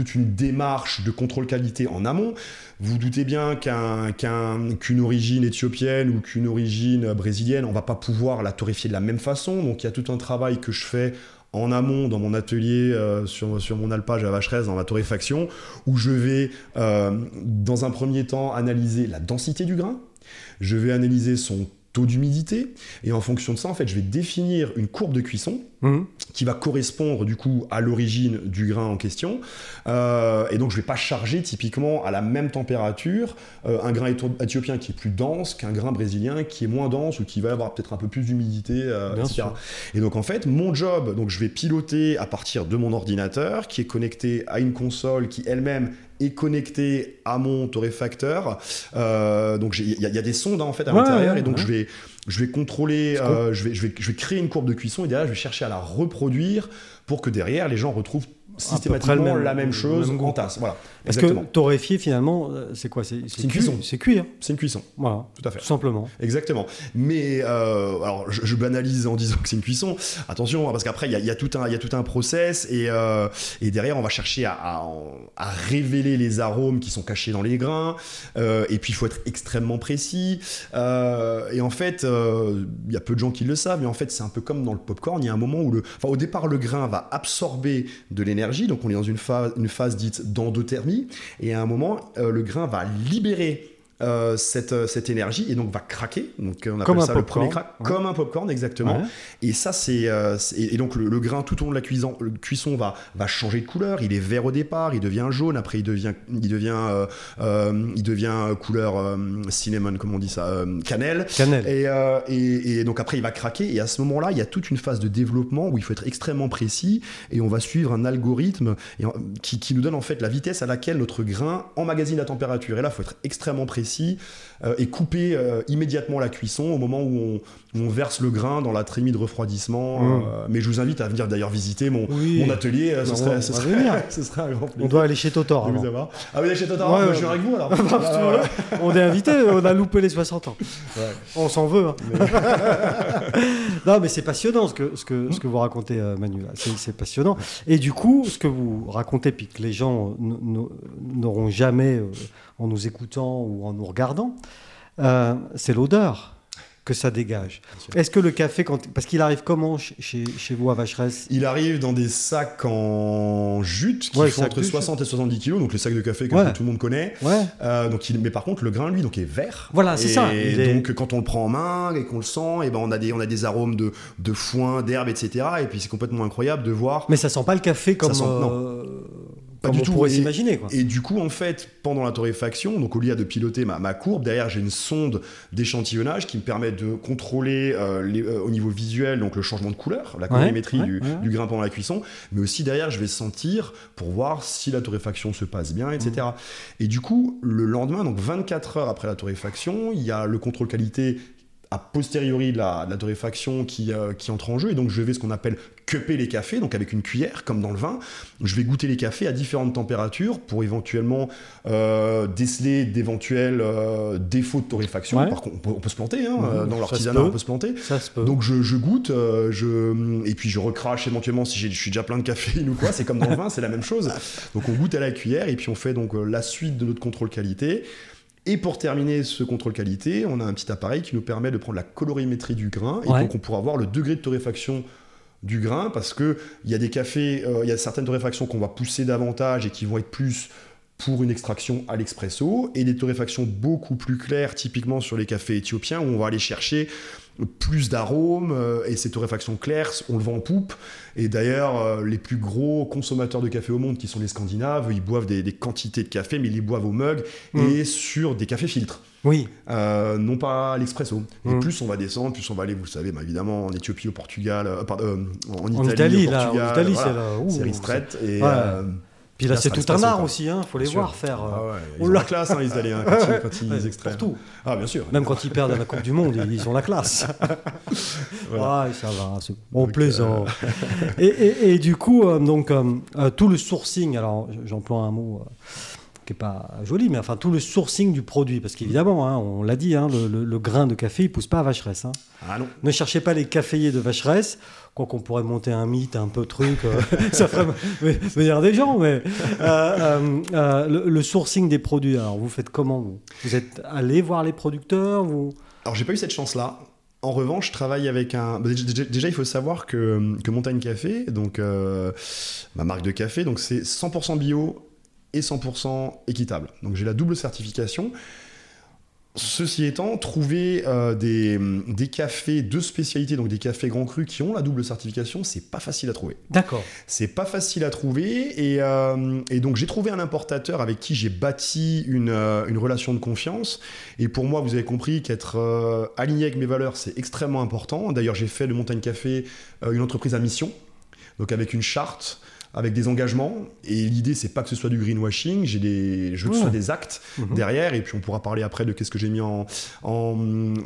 une démarche de contrôle qualité en amont. Vous doutez bien qu'un- qu'un- qu'une origine éthiopienne ou qu'une origine brésilienne, on va pas pouvoir la torréfier de la même façon. Donc il y a tout un travail que je fais en amont dans mon atelier euh, sur, sur mon alpage à Vacheresse dans la torréfaction, où je vais euh, dans un premier temps analyser la densité du grain, je vais analyser son taux d'humidité, et en fonction de ça, en fait, je vais définir une courbe de cuisson Mhm. qui va correspondre du coup à l'origine du grain en question. Euh, et donc je vais pas charger typiquement à la même température euh, un grain éthiopien qui est plus dense qu'un grain brésilien qui est moins dense ou qui va avoir peut-être un peu plus d'humidité, euh, Bien etc. sûr. Et donc en fait, mon job, donc je vais piloter à partir de mon ordinateur qui est connecté à une console qui elle-même est connectée à mon torréfacteur. Euh, donc il y, a- il y a des sondes hein, en fait à Ouais, l'intérieur ouais, et donc ouais. je vais je vais contrôler, euh, je, vais, je, vais, je vais créer une courbe de cuisson et derrière je vais chercher à la reproduire pour que derrière les gens retrouvent systématiquement même- la même chose même en tasse. Voilà, Parce exactement. que torréfier, finalement, euh, c'est quoi? C'est une cuisson. C'est cuire. C'est une cuisson, Voilà, tout à fait. tout simplement. Exactement. Mais euh, alors, je, je banalise en disant que c'est une cuisson. Attention, hein, parce qu'après, il y y y a tout un process et, euh, et derrière, on va chercher à, à- à révéler les arômes qui sont cachés dans les grains. Euh, et puis, il faut être extrêmement précis. Et en fait, il y a peu de gens qui le savent, mais en fait, c'est un peu comme dans le popcorn. Il y a un moment où, le, enfin, au départ, le grain va absorber de l'énergie. Donc, on est dans une phase, une phase dite d'endothermie. Et à un moment, euh, le grain va libérer euh, cette, euh, cette énergie et donc va craquer. Donc euh, on appelle Comme un ça le popcorn, premier crack, ouais. comme un popcorn exactement. Ouais. Et ça c'est euh, et donc le, le grain tout au long de la cuisson, le cuisson va va changer de couleur. Il est vert au départ, il devient jaune, après il devient il devient euh, il devient couleur cinnamon, comment on dit ça, cannelle. Cannelle. Et, et- et donc après, il va craquer. Et à ce moment-là, il y a toute une phase de développement où il faut être extrêmement précis. Et on va suivre un algorithme et qui, qui nous donne en fait la vitesse à laquelle notre grain emmagasine la température. Et là, il faut être extrêmement précis euh, et couper euh, immédiatement la cuisson au moment où on, où on verse le grain dans la trémie de refroidissement. Mmh. Euh, mais je vous invite à venir d'ailleurs visiter mon, Oui. mon atelier. euh, Ce Bah, serait, on ce serait- venir. ce serait un grand plaisir. On doit aller chez Totor vous avoir. Ah oui, chez Ouais, ouais. je viens avec vous alors. Bah, Ah. On est invité, on a loupé les 60 ans. Ouais. On s'en veut. hein. non, mais c'est passionnant ce que, ce que, ce que vous racontez, euh, Manu. là. C'est, passionnant. Et du coup, ce que vous racontez, puis que les gens n'auront jamais, euh, en nous écoutant ou en nous regardant, euh, c'est l'odeur que ça dégage. Est-ce que le café, quand... parce qu'il arrive comment chez, chez, vous à Vacheresse? Il arrive dans des sacs en jute qui Ouais, font entre de 60 et 70 kilos, donc le sac de café que Ouais. tout le monde connaît. Ouais. Euh, donc il, mais par contre, le grain, lui, donc est vert. Voilà, c'est Et ça. Est- donc quand on le prend en main et qu'on le sent, et ben on a des on a des arômes de, de foin, d'herbe, etc. Et puis c'est complètement incroyable de voir. Mais ça sent pas le café comme, sent- non. Pas comme du on tout. pourrait Et- s'imaginer. Quoi. Et du coup, en fait, pendant la torréfaction, donc au lieu de piloter ma, ma courbe, derrière j'ai une sonde d'échantillonnage qui me permet de contrôler euh, les- euh, au niveau visuel donc le changement de couleur, la colorimétrie ouais, du, ouais. du grain pendant la cuisson, mais aussi derrière je vais sentir pour voir si la torréfaction se passe bien, etc. Mmh. Et du coup, le lendemain, donc 24 heures après la torréfaction, il y a le contrôle qualité a posteriori de la, de la torréfaction qui, euh, qui entre en jeu. Et donc, je vais ce qu'on appelle cuper les cafés, donc avec une cuillère, comme dans le vin. Je vais goûter les cafés à différentes températures pour éventuellement euh, déceler d'éventuels euh, défauts de torréfaction. Ouais. Par contre, on peut, on peut se planter, hein, dans l'artisanat, on peut se planter. Ça se peut. Donc je, je goûte, euh, je, et puis je recrache éventuellement si j'ai- je suis déjà plein de caféine ou quoi, c'est comme dans le vin, c'est la même chose. Donc on goûte à la cuillère et puis on fait donc la suite de notre contrôle qualité. Et pour terminer ce contrôle qualité, on a un petit appareil qui nous permet de prendre la colorimétrie du grain et Ouais. donc on pourra voir le degré de torréfaction du grain parce que il y a des cafés, euh, il y a certaines torréfactions qu'on va pousser davantage et qui vont être plus pour une extraction à l'expresso et des torréfactions beaucoup plus claires typiquement sur les cafés éthiopiens où on va aller chercher plus d'arômes euh, et ces torréfactions claires on le vend en poupe et d'ailleurs euh, les plus gros consommateurs de café au monde qui sont les scandinaves ils boivent des, des quantités de café mais ils les boivent au mug Mm. et sur des cafés filtres Oui. euh, non pas l'expresso. Et Mm. plus on va descendre, plus on va aller, vous le savez, bah, évidemment, en Éthiopie, au Portugal, euh, pardon, euh, en Italie, En Italie, au là, Portugal, en Italie, voilà. c'est restraight. Et, Puis là, Là, c'est tout un art aussi, hein. Faut les Bien sûr. voir faire. ah ouais, ils oh ont la classe, hein, les Italiens, quand ils, quand ils ouais, extraient. pour tout. Ah, bien sûr. Même quand ils perdent à la Coupe du Monde, ils- ont la classe. Voilà. Ah, ça va. c'est- On Donc, plaisant. et, et- et du coup, donc, tout le sourcing, alors j'emploie un mot qui n'est pas joli, mais enfin, tout le sourcing du produit. Parce qu'évidemment, hein, on l'a dit, hein, le, le- le grain de café, il pousse pas à Vacheresse. hein. Ah non. Ne cherchez pas les caféiers de Vacheresse. Quoi qu'on pourrait monter un mythe, un peu truc, euh, ça ferait venir des gens, mais euh, euh, le, le sourcing des produits, alors vous faites comment vous? Vous êtes allé voir les producteurs vous... Alors, j'ai pas eu cette chance-là. En revanche, je travaille avec un. bah, Déjà, déjà, il faut savoir que, que Montagne Café, donc euh, ma marque de café, donc c'est 100% bio et 100% équitable. Donc j'ai la double certification. Ceci étant, trouver euh, des, des cafés de spécialité, donc des cafés grands crus qui ont la double certification, c'est pas facile à trouver. D'accord. C'est pas facile à trouver et, euh, et donc j'ai trouvé un importateur avec qui j'ai bâti une, euh, une relation de confiance. Et pour moi, vous avez compris qu'être aligné avec mes valeurs, c'est extrêmement important. D'ailleurs, j'ai fait de Montagne Café une entreprise à mission, donc avec une charte avec des engagements. Et l'idée, c'est pas que ce soit du greenwashing. J'ai des, je veux que ce soit des actes Mhm. derrière. Et puis, on pourra parler après de qu'est-ce que j'ai mis en, en,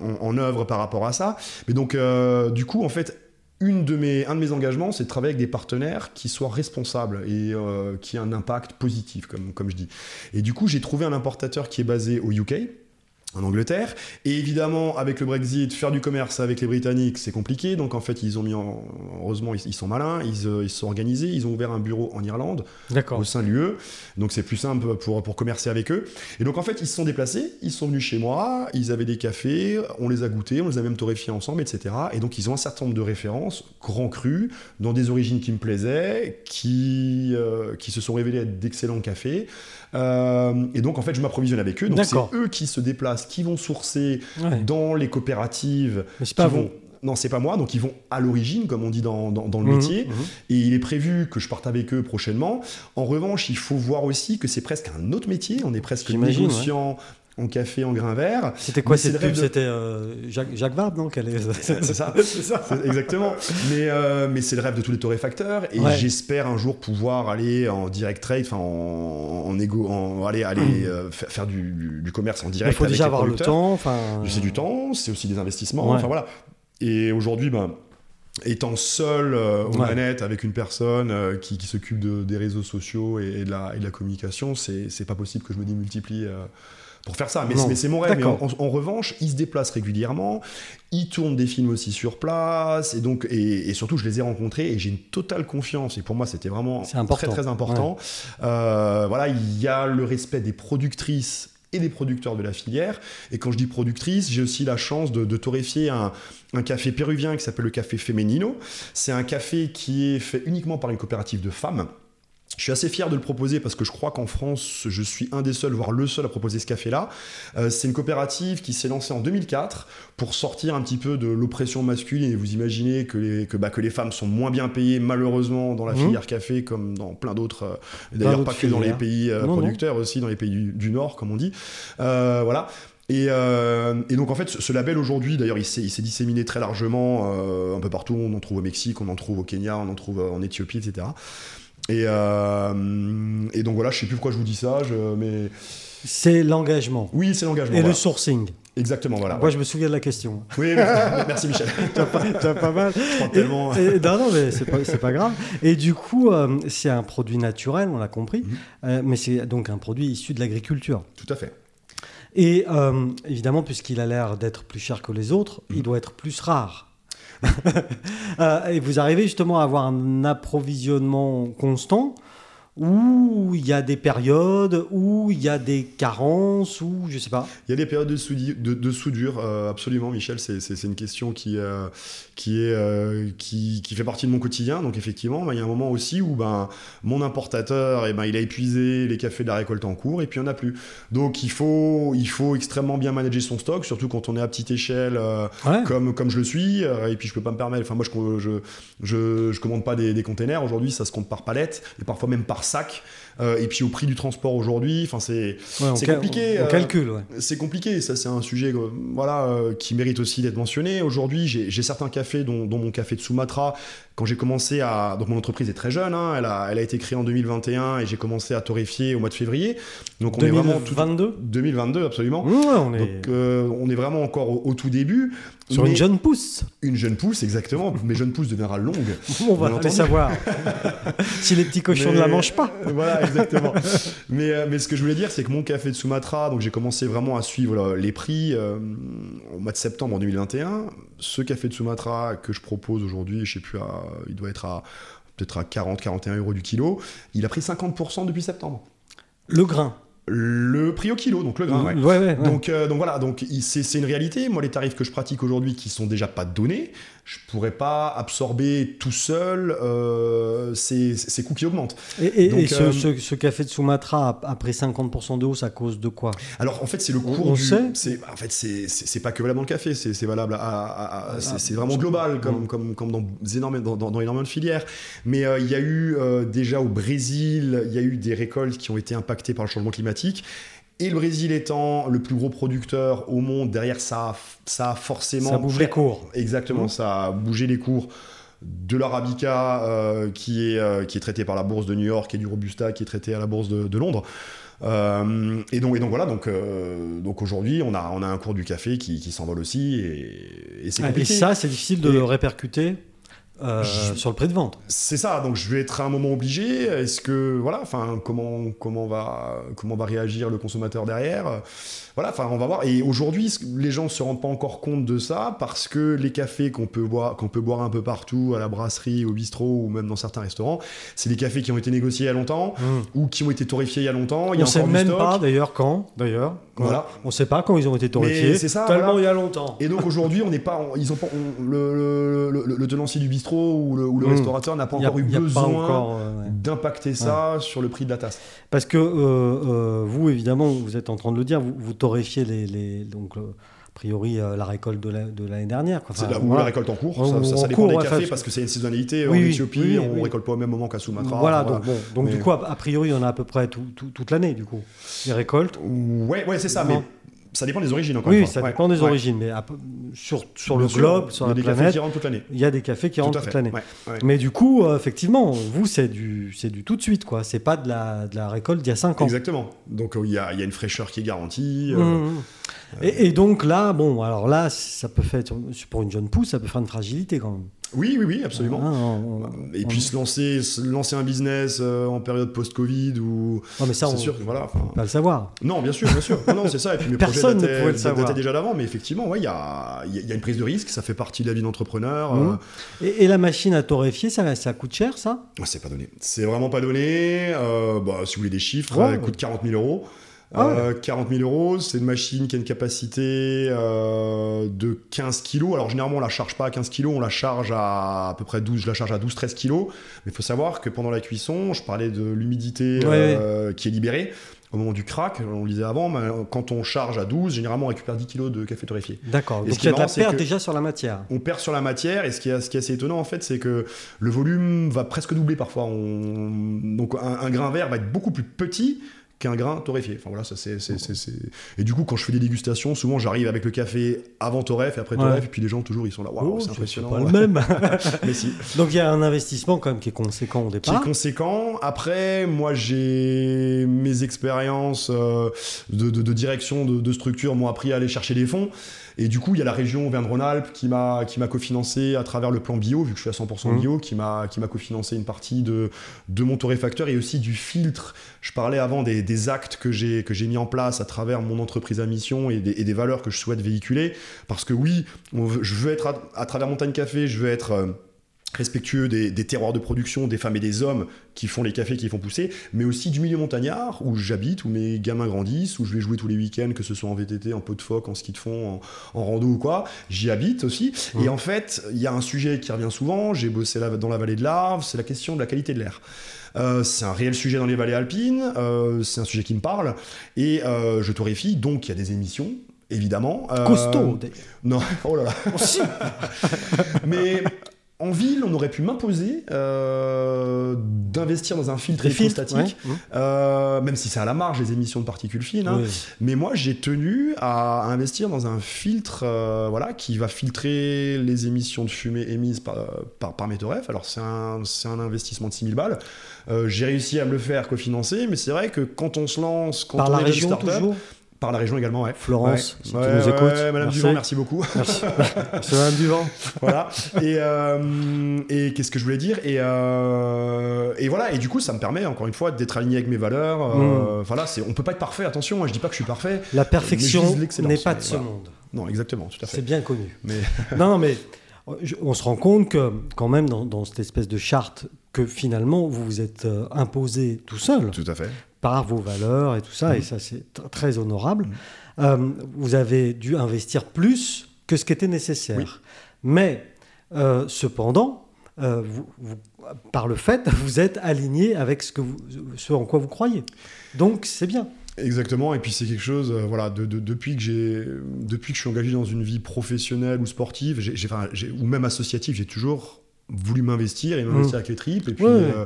en- en œuvre par rapport à ça. Mais donc, euh, du coup, en fait, une de mes, un de mes engagements, c'est de travailler avec des partenaires qui soient responsables et euh, qui aient un impact positif, comme, comme je dis. Et du coup, j'ai trouvé un importateur qui est basé au UK, en Angleterre. Et évidemment, avec le Brexit, faire du commerce avec les Britanniques, c'est compliqué. Donc en fait, ils ont mis en... Heureusement, ils, sont malins, ils, euh, ils se sont organisés, ils ont ouvert un bureau en Irlande, au sein de l'UE. Donc c'est plus simple pour, pour commercer avec eux. Et donc en fait, ils se sont déplacés, ils sont venus chez moi, ils avaient des cafés, on les a goûtés, on les a même torréfiés ensemble, etc. Et donc ils ont un certain nombre de références, grands crus, dans des origines qui me plaisaient, qui, euh, qui se sont révélés être d'excellents cafés. Euh, et donc en fait, je m'approvisionne avec eux. Donc c'est eux qui se déplacent, qui vont sourcer Ouais. dans les coopératives. Mais c'est pas qui vous. vont... Non, c'est pas moi, donc ils vont à l'origine, comme on dit dans, dans- dans le Mhm, métier. mhm. Et il est prévu que je parte avec eux prochainement. En revanche, il faut voir aussi que c'est presque un autre métier. On est presque négociant en café, en grain vert. C'était quoi Mais cette pub de- C'était euh, Jacques, Jacques Vabre, non Quel est... C'est ça. C'est ça. Exactement. Mais, euh, mais c'est le rêve de tous les torréfacteurs. Et Ouais. j'espère un jour pouvoir aller en direct trade, enfin en, en égo, en, aller, aller euh, faire, faire du, du- du commerce en Il direct. faut avec déjà les avoir le temps. C'est du temps, c'est aussi des investissements. Ouais. Enfin voilà. Et aujourd'hui, ben, étant seul euh, aux Ouais. manettes avec une personne euh, qui, qui s'occupe de- des réseaux sociaux et, et de, la, et de la communication, c'est c'est pas possible que je me démultiplie. euh, pour faire ça, mais, c'est mon rêve. Mais en, D'accord. en- en revanche, ils se déplacent régulièrement, ils tournent des films aussi sur place, et donc et, et surtout je les ai rencontrés et j'ai une totale confiance. Et pour moi, c'était vraiment très très important. Euh, voilà, il y a le respect des productrices et des producteurs de la filière. Et quand je dis productrice, j'ai aussi la chance de, de torréfier un, un café péruvien qui s'appelle le café Femenino. C'est un café qui est fait uniquement par une coopérative de femmes. Je suis assez fier de le proposer parce que je crois qu'en France, je suis un des seuls, voire le seul à proposer ce café-là. Euh, c'est une coopérative qui s'est lancée en 2004 pour sortir un petit peu de l'oppression masculine. Et vous imaginez que les, que, bah, que les femmes sont moins bien payées, malheureusement, dans la Mhm. filière café, comme dans plein d'autres. euh, D'ailleurs, pas que dans les pays euh, Non, non. producteurs, aussi dans les pays du, du Nord, comme on dit. Euh, voilà. Et, euh, et donc en fait, ce, ce label aujourd'hui, d'ailleurs, il s'est il s'est disséminé très largement euh, un peu partout. On en trouve au Mexique, on en trouve au Kenya, on en trouve euh, en Éthiopie, etc. Et, euh, et donc voilà, je sais plus pourquoi je vous dis ça, je- mais C'est l'engagement. oui, c'est l'engagement. Et le sourcing. Exactement, voilà. Moi, je me souviens de la question. Oui, merci, Michel. T'as pas, t'as pas mal. Je Et- et- non, non, mais c'est pas, pas grave. Et du coup, euh, c'est un produit naturel, on l'a compris, Mhm. euh, mais c'est donc un produit issu de l'agriculture. Tout à fait. Et évidemment, puisqu'il a l'air d'être plus cher que les autres, Mhm. il doit être plus rare. Euh, et vous arrivez justement à avoir un approvisionnement constant où il y a des périodes, où il y a des carences, où je sais pas. Il y a des périodes de, soudi- de, de soudure, euh, absolument, Michel. C'est une question qui, euh, qui, est, euh, qui, qui fait partie de mon quotidien. Donc, effectivement, ben, il y a un moment aussi où ben, mon importateur, eh ben, il a épuisé les cafés de la récolte en cours et puis il n'y en a plus. Donc, il faut, il faut extrêmement bien manager son stock, surtout quand on est à petite échelle. Ouais. comme, comme je le suis, et puis je peux pas me permettre. Enfin, moi, je, je, je, je commande pas des, des containers. Aujourd'hui, ça se compte par palette, et parfois même par sac. Euh, et puis au prix du transport aujourd'hui, enfin, c'est Ouais, compliqué, On, euh, calcule, ouais. c'est compliqué. Ça, c'est un sujet euh, voilà, qui mérite aussi d'être mentionné. Aujourd'hui, j'ai certains cafés, dont, dont mon café de Sumatra. Quand j'ai commencé à. Donc, mon entreprise est très jeune, hein, elle, a, elle a été créée en 2021 et j'ai commencé à torréfier au mois de février. Donc, on est vraiment tout. 2022 2022, absolument. Ouais, on est Donc, euh, on est vraiment encore au, au tout début. sur une jeune pousse. une jeune pousse, exactement. Mais jeune pousse deviendra longue. On va aller savoir si les petits cochons Mais- ne la mangent pas. voilà, exactement. mais, euh, mais ce que je voulais dire, c'est que mon café de Sumatra, donc j'ai commencé vraiment à suivre les prix euh, au mois de septembre en 2021. Ce café de Sumatra que je propose aujourd'hui, je sais plus, à- il doit être à peut-être à 40, 41 euros du kilo. Il a pris 50% depuis septembre. Le grain. Le prix au kilo, donc le grain. ouais. Ouais, ouais, ouais. Donc, euh, donc voilà, donc c'est une réalité. Moi, les tarifs que je pratique aujourd'hui, qui sont déjà pas donnés, je pourrais pas absorber tout seul euh, ces, ces coûts qui augmentent. Et, et- Donc, et ce, euh, ce- ce café de Sumatra, après 50% de hausse, à cause de quoi? Alors en fait, c'est le On- cours on du. sait c'est- En fait, c'est pas que valable dans le café, c'est c'est valable à. à- à- Ah, c'est c'est vraiment global, comme, Mm. comme, comme dans, énormément, dans, dans énormément de filières. Mais euh, il y a eu déjà au Brésil, il y a eu des récoltes qui ont été impactées par le changement climatique. Et le Brésil étant le plus gros producteur au monde, derrière ça, a- ça a forcément. Ça bouge les cours. Exactement, Mhm. ça a bougé les cours de l'Arabica euh, qui, est, euh, qui est traité par la bourse de New York et du Robusta qui est traité à la bourse de, de Londres. Euh, et, donc, et donc voilà, donc, euh, donc aujourd'hui on a, on a un cours du café qui, qui s'envole aussi et, et c'est Ah, Et compliqué. ça, c'est difficile de Et- le répercuter euh, Je- sur le prix de vente. C'est ça, donc je vais être à un moment obligé. Est-ce que voilà, enfin comment comment va comment va réagir le consommateur derrière? Voilà, enfin on va voir. Et aujourd'hui, les gens se rendent pas encore compte de ça? Parce que les cafés qu'on peut boire qu'on peut boire un peu partout à la brasserie, au bistrot ou même dans certains restaurants, c'est des cafés qui ont été négociés il y a longtemps ou qui ont été torréfiés il y a longtemps. Il y On a sait encore du même stock. pas d'ailleurs quand, d'ailleurs. Voilà. On sait pas quand ils ont été torréfiés. c'est ça, Tellement voilà. il y a longtemps. Et donc aujourd'hui, on n'est pas, on- ils ont pas, on- le, le, le- le tenancier du bistrot ou le, ou le Mm. restaurateur n'a pas a- encore eu besoin euh, ouais. d'impacter ça sur le prix de la tasse. Parce que euh, euh, vous, évidemment, vous êtes en train de le dire, vous, vous torréfiez les, les- donc a priori euh, la récolte de la- de l'année dernière. quoi. C'est Enfin, la, ou voilà. la récolte en cours, Ou ça, ça- ça en dépend cours, des cafés enfin, parce que c'est une saisonnalité. Oui, en Éthiopie, oui, on oui. récolte pas au même moment qu'à Sumatra. Voilà, enfin, donc, bon, donc Mais- du coup, a, a priori, en a à peu près tout- tout- toute l'année, du coup, les récoltes. Ouais, ouais, c'est ça, mais ça dépend des origines encore Oui, une fois. ça Ouais, dépend des ouais. origines, mais à sur, sur le globe, sur il y a la des cafés planète, qui rentrent toute l'année. il y a des cafés qui rentrent toute l'année. ouais, ouais. Mais du coup, euh, effectivement, vous, c'est du, c'est du tout de suite, quoi. C'est pas de la, de la récolte d'il y a 5 ans. Exactement. Donc euh, il y, a, il y a une fraîcheur qui est garantie. euh, Mmh, mmh. Et, et donc là, bon, alors là, ça peut faire, pour une jeune pousse, ça peut faire une fragilité quand même. Oui, oui, oui, absolument. On- on- Et puis se lancer, se lancer un business euh, en période post-Covid ou Non, mais ça, c'est on sûr voilà. pas le savoir. Non, bien sûr, bien sûr. Non, non, c'est ça. Et puis mes Personne ne projets dataient, pouvait le savoir. dataient déjà d'avant, mais effectivement, ouais, il y a, y a- il y a une prise de risque. Ça fait partie de la vie d'entrepreneur. Mmh. euh, Et, et la machine à torréfier, ça, ça coûte cher, ça? Ah, C'est pas donné. C'est vraiment pas donné. Euh, bah, si vous voulez des chiffres, Ouais. elle coûte 40 000 euros. Ah ouais. Euh, 40 000 euros, c'est une machine qui a une capacité euh, de 15 kilos. Alors généralement, on la charge pas à 15 kilos, on la charge à à peu près 12, je la charge à 12-13 kilos. Mais il faut savoir que pendant la cuisson, je parlais de l'humidité Ouais, euh, qui est libérée. Au moment du crack, on le disait avant, mais quand on charge à 12, généralement on récupère 10 kilos de café torréfié. D'accord. Et Donc il y a de la perte déjà sur la matière. On perd sur la matière et ce qui est, ce qui est assez étonnant en fait, c'est que le volume va presque doubler parfois. On- Donc un, un grain vert va être beaucoup plus petit qu'un grain torréfié. Enfin voilà, ça c'est, Et du coup, quand je fais des dégustations, souvent j'arrive avec le café avant torréf et après Ouais. torréf, et puis les gens toujours ils sont là, waouh, Oh, c'est impressionnant. pas le même. Mais si, Donc il y a un investissement quand même qui est conséquent au qui est départ. conséquent. Après, moi j'ai mes expériences euh, de, de- de direction de, de structure m'ont appris à aller chercher des fonds. Et du coup, il y a la région Auvergne-Rhône-Alpes qui m'a qui m'a cofinancé à travers le plan bio, vu que je suis à 100% Mhm. bio, qui m'a qui m'a cofinancé une partie de de mon torréfacteur et aussi du filtre. Je parlais avant des, des actes que j'ai que j'ai mis en place à travers mon entreprise à mission et des, et des valeurs que je souhaite véhiculer. Parce que oui, je veux être à, à travers Montagne Café, je veux être euh, respectueux des, des terroirs de production, des femmes et des hommes qui font les cafés, qui les font pousser, mais aussi du milieu montagnard où j'habite, où mes gamins grandissent, où je vais jouer tous les week-ends, que ce soit en VTT, en pot de phoque, en ski de fond, en, en rando ou quoi. J'y habite aussi. Et en fait, il y a un sujet qui revient souvent. J'ai bossé là- dans la vallée de l'Arve, c'est la question de la qualité de l'air. Euh, c'est un réel sujet dans les vallées alpines, euh, c'est un sujet qui me parle, et euh, je torréfie, donc il y a des émissions, évidemment. Costaud. Non, oh là là. Mais en ville, on aurait pu m'imposer euh, d'investir dans un filtre électrostatique, ouais. euh, même si c'est à la marge les émissions de particules fines. hein. Mais moi, j'ai tenu à investir dans un filtre euh, voilà, qui va filtrer les émissions de fumée émises par, par, par Metoref. Alors, c'est un, investissement de 6000 balles. J'ai réussi à me le faire cofinancer, mais c'est vrai que quand on se lance, quand Par on la est région start-up- toujours par la région également, ouais. Florence, Ouais. si tu nous écoutes. Madame Merci. Duvant, merci beaucoup. Merci. C'est Madame Duvant. voilà. Et, euh, et qu'est-ce que je voulais dire? Et, euh, et voilà. Et du coup, ça me permet encore une fois d'être aligné avec mes valeurs. Euh, Voilà, c'est, on peut pas être parfait. Attention, hein, je dis pas que je suis parfait. La perfection n'est pas de ce voilà. monde. Non, exactement, tout à C'est fait. bien connu. Mais non, mais on se rend compte que, quand même, dans, dans cette espèce de charte, que finalement, vous vous êtes imposé tout seul tout à fait. Par vos valeurs et tout ça, et Mhm. ça c'est tr- très honorable. Euh, vous avez dû investir plus que ce qui était nécessaire. Oui. Mais euh, cependant, euh, vous- vous- par le fait, vous êtes aligné avec ce, que vous, ce en quoi vous croyez. Donc c'est bien. Exactement, et puis c'est quelque chose, euh, voilà, de, de- depuis, que j'ai, depuis que je suis engagé dans une vie professionnelle ou sportive, j'ai, enfin, ou même associative, j'ai toujours voulu m'investir et m'investir avec les tripes, et puis, Ouais. euh,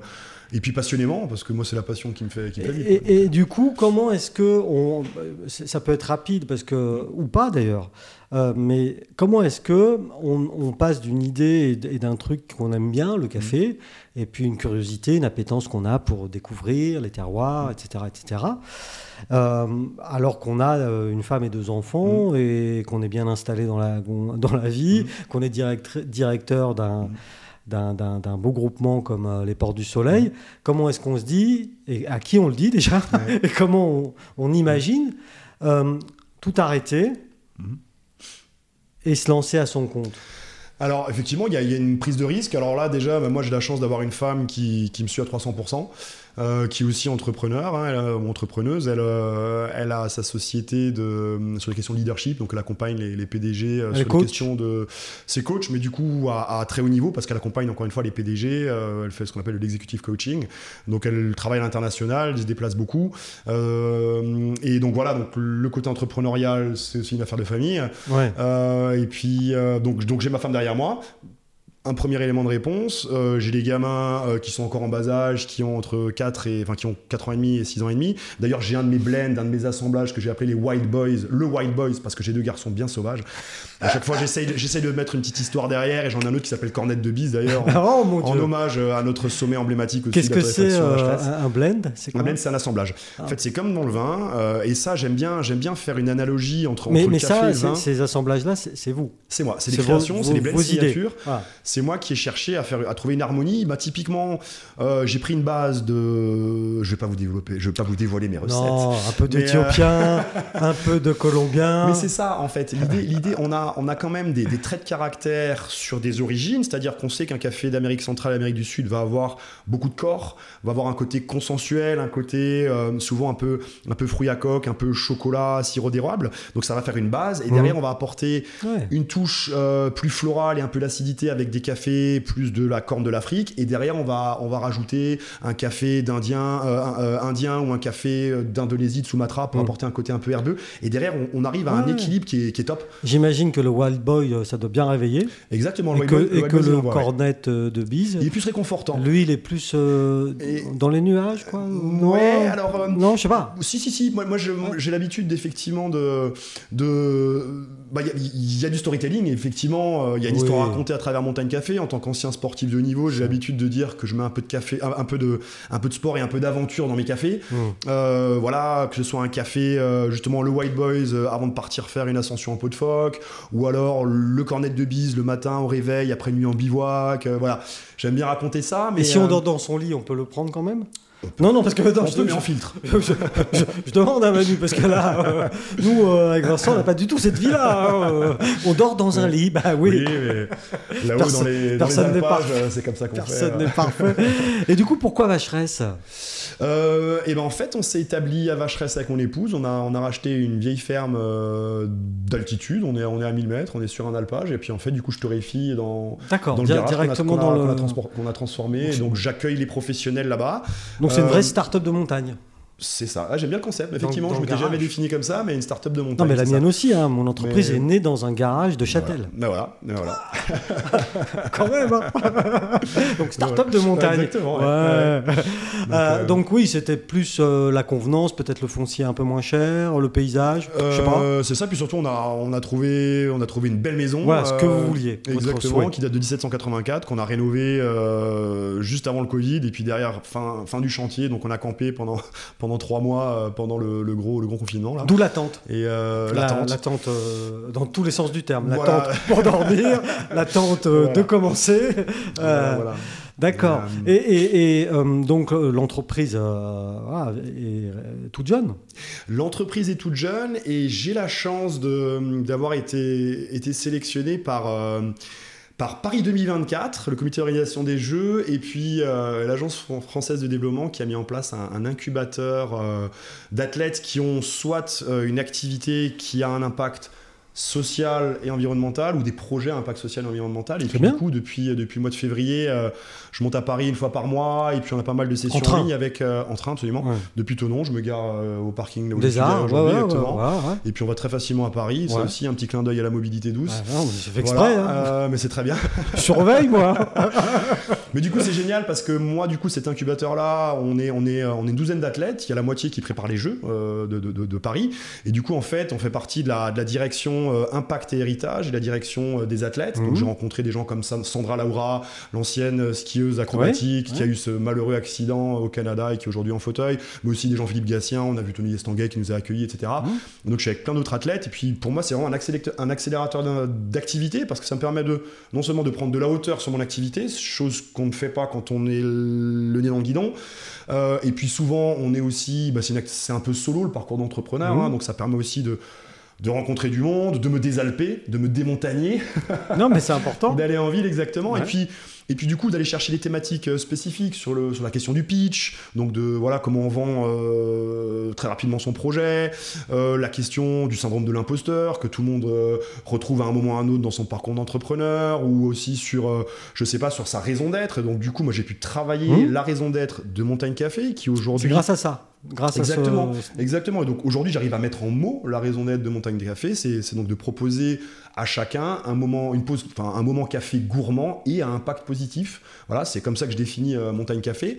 et puis passionnément, parce que moi c'est la passion qui me fait, qui me fait vivre. Et, et- et du coup, comment est-ce que on, ça peut être rapide parce que ou pas d'ailleurs, euh, mais comment est-ce que on, on passe d'une idée et d'un truc qu'on aime bien, le café, et puis une curiosité, une appétence qu'on a pour découvrir les terroirs, etc., etc. euh, alors qu'on a euh, une femme et deux enfants et qu'on est bien installé dans la dans la vie, Mm. qu'on est direct- directeur d'un Mm. D'un- beau groupement comme euh, les Portes du Soleil, comment est-ce qu'on se dit, et à qui on le dit déjà, Ouais. et comment on, on imagine euh, tout arrêter Mhm. et se lancer à son compte? Alors effectivement, il y, a- il y a une prise de risque. Alors là, déjà, bah, moi j'ai la chance d'avoir une femme qui, qui me suit à 300%, euh, qui est aussi entrepreneur, hein, elle, euh, ou entrepreneuse. Elle, euh, elle a sa société de, sur les questions de leadership, donc elle accompagne les, les PDG euh, sur coach les questions de... C'est coach, mais du coup à, à très haut niveau, parce qu'elle accompagne encore une fois les PDG, elle fait ce qu'on appelle de l'executive coaching. Donc elle travaille à l'international, elle se déplace beaucoup. Et donc voilà, donc le côté entrepreneurial, c'est aussi une affaire de famille. Ouais. Et puis, donc, donc j'ai ma femme derrière moi. Un premier élément de réponse, euh, j'ai des gamins euh, qui sont encore en bas âge, qui ont entre 4 et enfin qui ont 4 ans et demi et 6 ans et demi. D'ailleurs, j'ai un de mes blends, un de mes assemblages que j'ai appelé les Wild Boys, le Wild Boys parce que j'ai deux garçons bien sauvages. À chaque fois, j'essaye de, j'essaye de mettre une petite histoire derrière et j'en ai un autre qui s'appelle Cornette de Bise d'ailleurs, en, Oh en hommage à notre sommet emblématique aussi. Qu'est-ce que c'est euh, un, blend C'est Un blend, c'est un assemblage. Ah. En fait, c'est comme dans le vin, euh, et ça, j'aime bien, j'aime bien faire une analogie entre, Mais, entre mais le café ça, et le vin. c'est- ces assemblages-là, c'est c'est vous. C'est moi, c'est des créations, c'est des blends signatures. Voilà. C'est moi qui ai cherché à faire, à trouver une harmonie. Bah, typiquement, euh, j'ai pris une base de, je vais pas vous développer, je vais pas vous dévoiler mes recettes. Non, un peu Mais, d'éthiopien, un peu de colombien. Mais c'est ça en fait. L'idée, l'idée, on a, on a quand même des, des traits de caractère sur des origines, c'est-à-dire qu'on sait qu'un café d'Amérique centrale, Amérique du Sud va avoir beaucoup de corps, va avoir un côté consensuel, un côté euh, souvent un peu, un peu fruit à coque, un peu chocolat, sirop d'érable. Donc ça va faire une base. Et derrière, on va apporter Ouais. une touche euh, plus florale et un peu d'acidité avec des cafés plus de la corne de l'Afrique et derrière on va on va rajouter un café d'Indien euh, euh, indien ou un café euh, d'Indonésie de Sumatra pour Mm. apporter un côté un peu herbeux et derrière on, on arrive à un Ouais. équilibre qui est, qui est top J'imagine que le Wild Boy, ça doit bien réveiller. exactement et que, Boy- et White que Boy, le voit, ouais. cornet de bise, il est plus réconfortant lui, il est plus euh, Et- dans les nuages, quoi. Non. ouais alors euh, Non, je sais pas. Si, si, si, moi, moi j'ai l'habitude d'effectivement de. de bah, Il y, a- il y a du storytelling, effectivement, il y a une Oui. histoire à raconter à travers Montagne Café. En tant qu'ancien sportif de haut niveau, j'ai l'habitude de dire que je mets un peu de café, un, peu, de, un peu de sport et un peu d'aventure dans mes cafés. Mm. Euh, voilà, que ce soit un café, euh, justement le White Boys euh, avant de partir faire une ascension en pot de phoque, ou alors le cornet de bise le matin au réveil après une nuit en bivouac. voilà, j'aime bien raconter ça. Mais Et si on dort dans son lit, on peut le prendre quand même? Non, non, parce que non, on je, peut, mais filtre. je- je- je demande à Manu, parce que là, euh, nous, euh, avec Vincent, on n'a pas du tout cette vie-là. hein, euh, on dort dans un lit, bah oui. mais là-haut dans les, personne n'est parfait. c'est comme ça qu'on fait. Personne n'est parfait. Et du coup, pourquoi Vacheresse? Euh, et ben en fait, on s'est établi à Vacheresse avec mon épouse. On a, on a racheté une vieille ferme euh, d'altitude. On est, on est à 1000 mètres, on est sur un alpage. Et puis en fait, du coup, je torréfie dans, dans le garage qu'on a- directement qu'on a, dans qu'on a le. transpor- qu'on a transformé. Donc j'accueille les professionnels là-bas. Donc c'est une Euh, vraie start-up de montagne. C'est ça. Ah, J'aime bien le concept. Effectivement, dans je le m'étais jamais défini comme ça, mais une start-up de montagne. Non, mais la mienne ça. aussi, hein. mon entreprise Mais- est née dans un garage de Châtel. Voilà. Ben voilà. ben voilà. Quand même. hein. Donc start-up de montagne. Exactement, ouais. Ouais. Ouais. Euh, euh, donc oui, c'était plus euh, la convenance, peut-être le foncier un peu moins cher, le paysage, je sais pas. Euh, c'est ça, puis surtout on a, on a, trouvé, on a trouvé une belle maison. Voilà, ce que euh, vous vouliez, votre Exactement, souhait. qui date de 1784, qu'on a rénové euh, juste avant le Covid, et puis derrière, fin, fin du chantier, donc on a campé pendant, pendant trois mois, euh, pendant le, le gros, le gros confinement. Là. D'où l'attente. Et euh, La- l'attente. L'attente euh, dans tous les sens du terme. Voilà. L'attente pour dormir, l'attente Voilà. de commencer. Voilà. D'accord. Et, et- et, euh, donc l'entreprise euh, voilà, est toute jeune. L'entreprise est toute jeune et j'ai la chance d'avoir été, été sélectionné par, euh, par Paris 2024, le comité d'organisation des Jeux, et puis euh, l'Agence française de développement qui a mis en place un, incubateur euh, d'athlètes qui ont soit euh, une activité qui a un impact social et environnemental ou des projets à impact social et environnemental. Et puis du coup, depuis, depuis le mois de février, euh, je monte à Paris une fois par mois et puis on a pas mal de sessions en, ligne avec euh, en train absolument. Depuis Tonon, je me gare euh, au parking où des arts, Et puis on va très facilement à Paris. C'est aussi un petit clin d'œil à la mobilité douce. c'est fait exprès. Hein. mais c'est très bien. je surveille moi. mais du coup, c'est génial parce que moi, du coup, cet incubateur là, on est on est on est une douzaine d'athlètes. Il y a la moitié qui prépare les Jeux de, de, de, Paris. Et du coup, en fait, on fait partie de la, de la direction euh, impact et héritage et la direction euh, des athlètes. Donc mhm. j'ai rencontré des gens comme Sandra Laura, l'ancienne euh, skieuse acrobatique qui a eu ce malheureux accident au Canada et qui est aujourd'hui en fauteuil, mais aussi des gens Philippe Gatien, on a vu Tony Estanguet qui nous a accueillis, etc. Mhm. Donc je suis avec plein d'autres athlètes et puis pour moi c'est vraiment un accélérateur, d'activité parce que ça me permet de non seulement de prendre de la hauteur sur mon activité, chose qu'on ne fait pas quand on est le nez dans le guidon, et puis souvent on est aussi, bah, c'est un peu solo le parcours d'entrepreneur, mhm. hein, donc ça permet aussi de de rencontrer du monde, de me désalper, de me démontagner. non, mais c'est important. D'aller en ville, exactement. Et puis, et puis du coup, d'aller chercher des thématiques euh, spécifiques sur, le, sur la question du pitch, donc de voilà comment on vend euh, très rapidement son projet, euh, la question du syndrome de l'imposteur que tout le monde retrouve à un moment ou à un autre dans son parcours d'entrepreneur, ou aussi sur, je sais pas, sur sa raison d'être. Et donc du coup, moi j'ai pu travailler mmh. la raison d'être de Montagne Café, qui aujourd'hui... C'est grâce à ça grâce exactement, à ce... Exactement. Et donc aujourd'hui, j'arrive à mettre en mots la raison d'être de Montagne Café. C'est donc de proposer à chacun un moment, une pause, enfin, un moment café gourmand et à impact positif. Voilà, c'est comme ça que je définis euh, Montagne Café.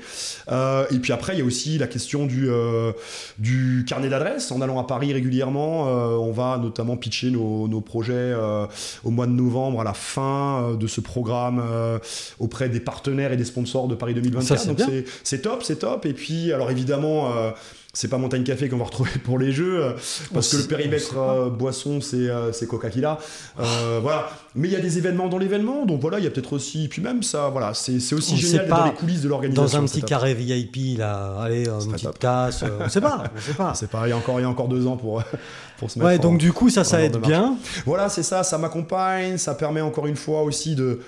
Euh, et puis après, il y a aussi la question du, euh, du carnet d'adresses. En allant à Paris régulièrement, on va notamment pitcher nos, nos projets au mois de novembre, à la fin de ce programme auprès des partenaires et des sponsors de Paris 2024. Donc c'est top, c'est top. Et puis, alors évidemment c'est pas Montagne Café qu'on va retrouver pour les jeux, euh, parce que le périmètre euh, boisson, c'est euh, Coca Cola. voilà. Mais il y a des événements dans l'événement, donc voilà, il y a peut-être aussi. Puis même ça, voilà, c'est aussi génial dans les coulisses de l'organisation. Dans un petit carré VIP, là, allez, une petite tasse, on sait pas, on sait pas. C'est pas, il y a encore, il y a encore deux ans pour. pour se mettre ouais, donc du coup, ça, ça aide bien. Voilà, c'est ça, ça m'accompagne, ça permet encore une fois aussi de,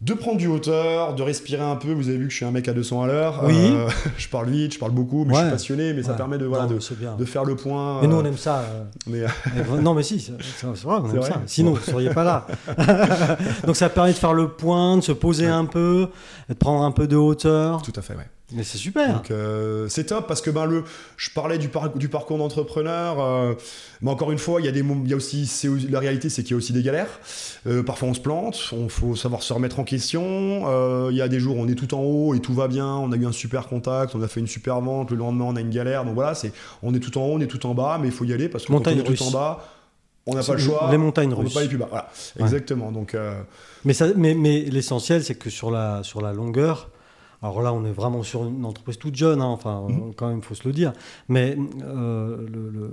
de prendre du hauteur, de respirer un peu. Vous avez vu que je suis un mec à 200 à l'heure. Oui. Euh, je parle vite, je parle beaucoup, mais je suis passionné. Mais ça permet de, voilà, de, de, faire le point. Mais nous, on aime ça. Euh. Mais... non, mais si, c'est vrai, on aime ça. Sinon, vous ne seriez pas là. Donc, ça permet de faire le point, de se poser un peu, de prendre un peu de hauteur. Tout à fait, ouais. Mais c'est super. Donc euh, c'est top parce que ben le, je parlais du, du parcours d'entrepreneur, euh, mais encore une fois, il y a des, il y a aussi, la réalité, c'est qu'il y a aussi des galères. Euh, parfois on se plante, on faut savoir se remettre en question. Il y a des jours où on est tout en haut et tout va bien, on a eu un super contact, on a fait une super vente, le lendemain on a une galère. Donc voilà, c'est, on est tout en haut, on est tout en bas, mais il faut y aller parce que Montagne quand on est tout en bas, on n'a pas le choix. Les montagnes russes. On peut pas aller plus bas. Voilà, exactement. Donc. Mais, ça, mais, mais l'essentiel, c'est que sur la, sur la longueur alors là, on est vraiment sur une entreprise toute jeune, hein, enfin, mmh. quand même, il faut se le dire. Mais euh, le,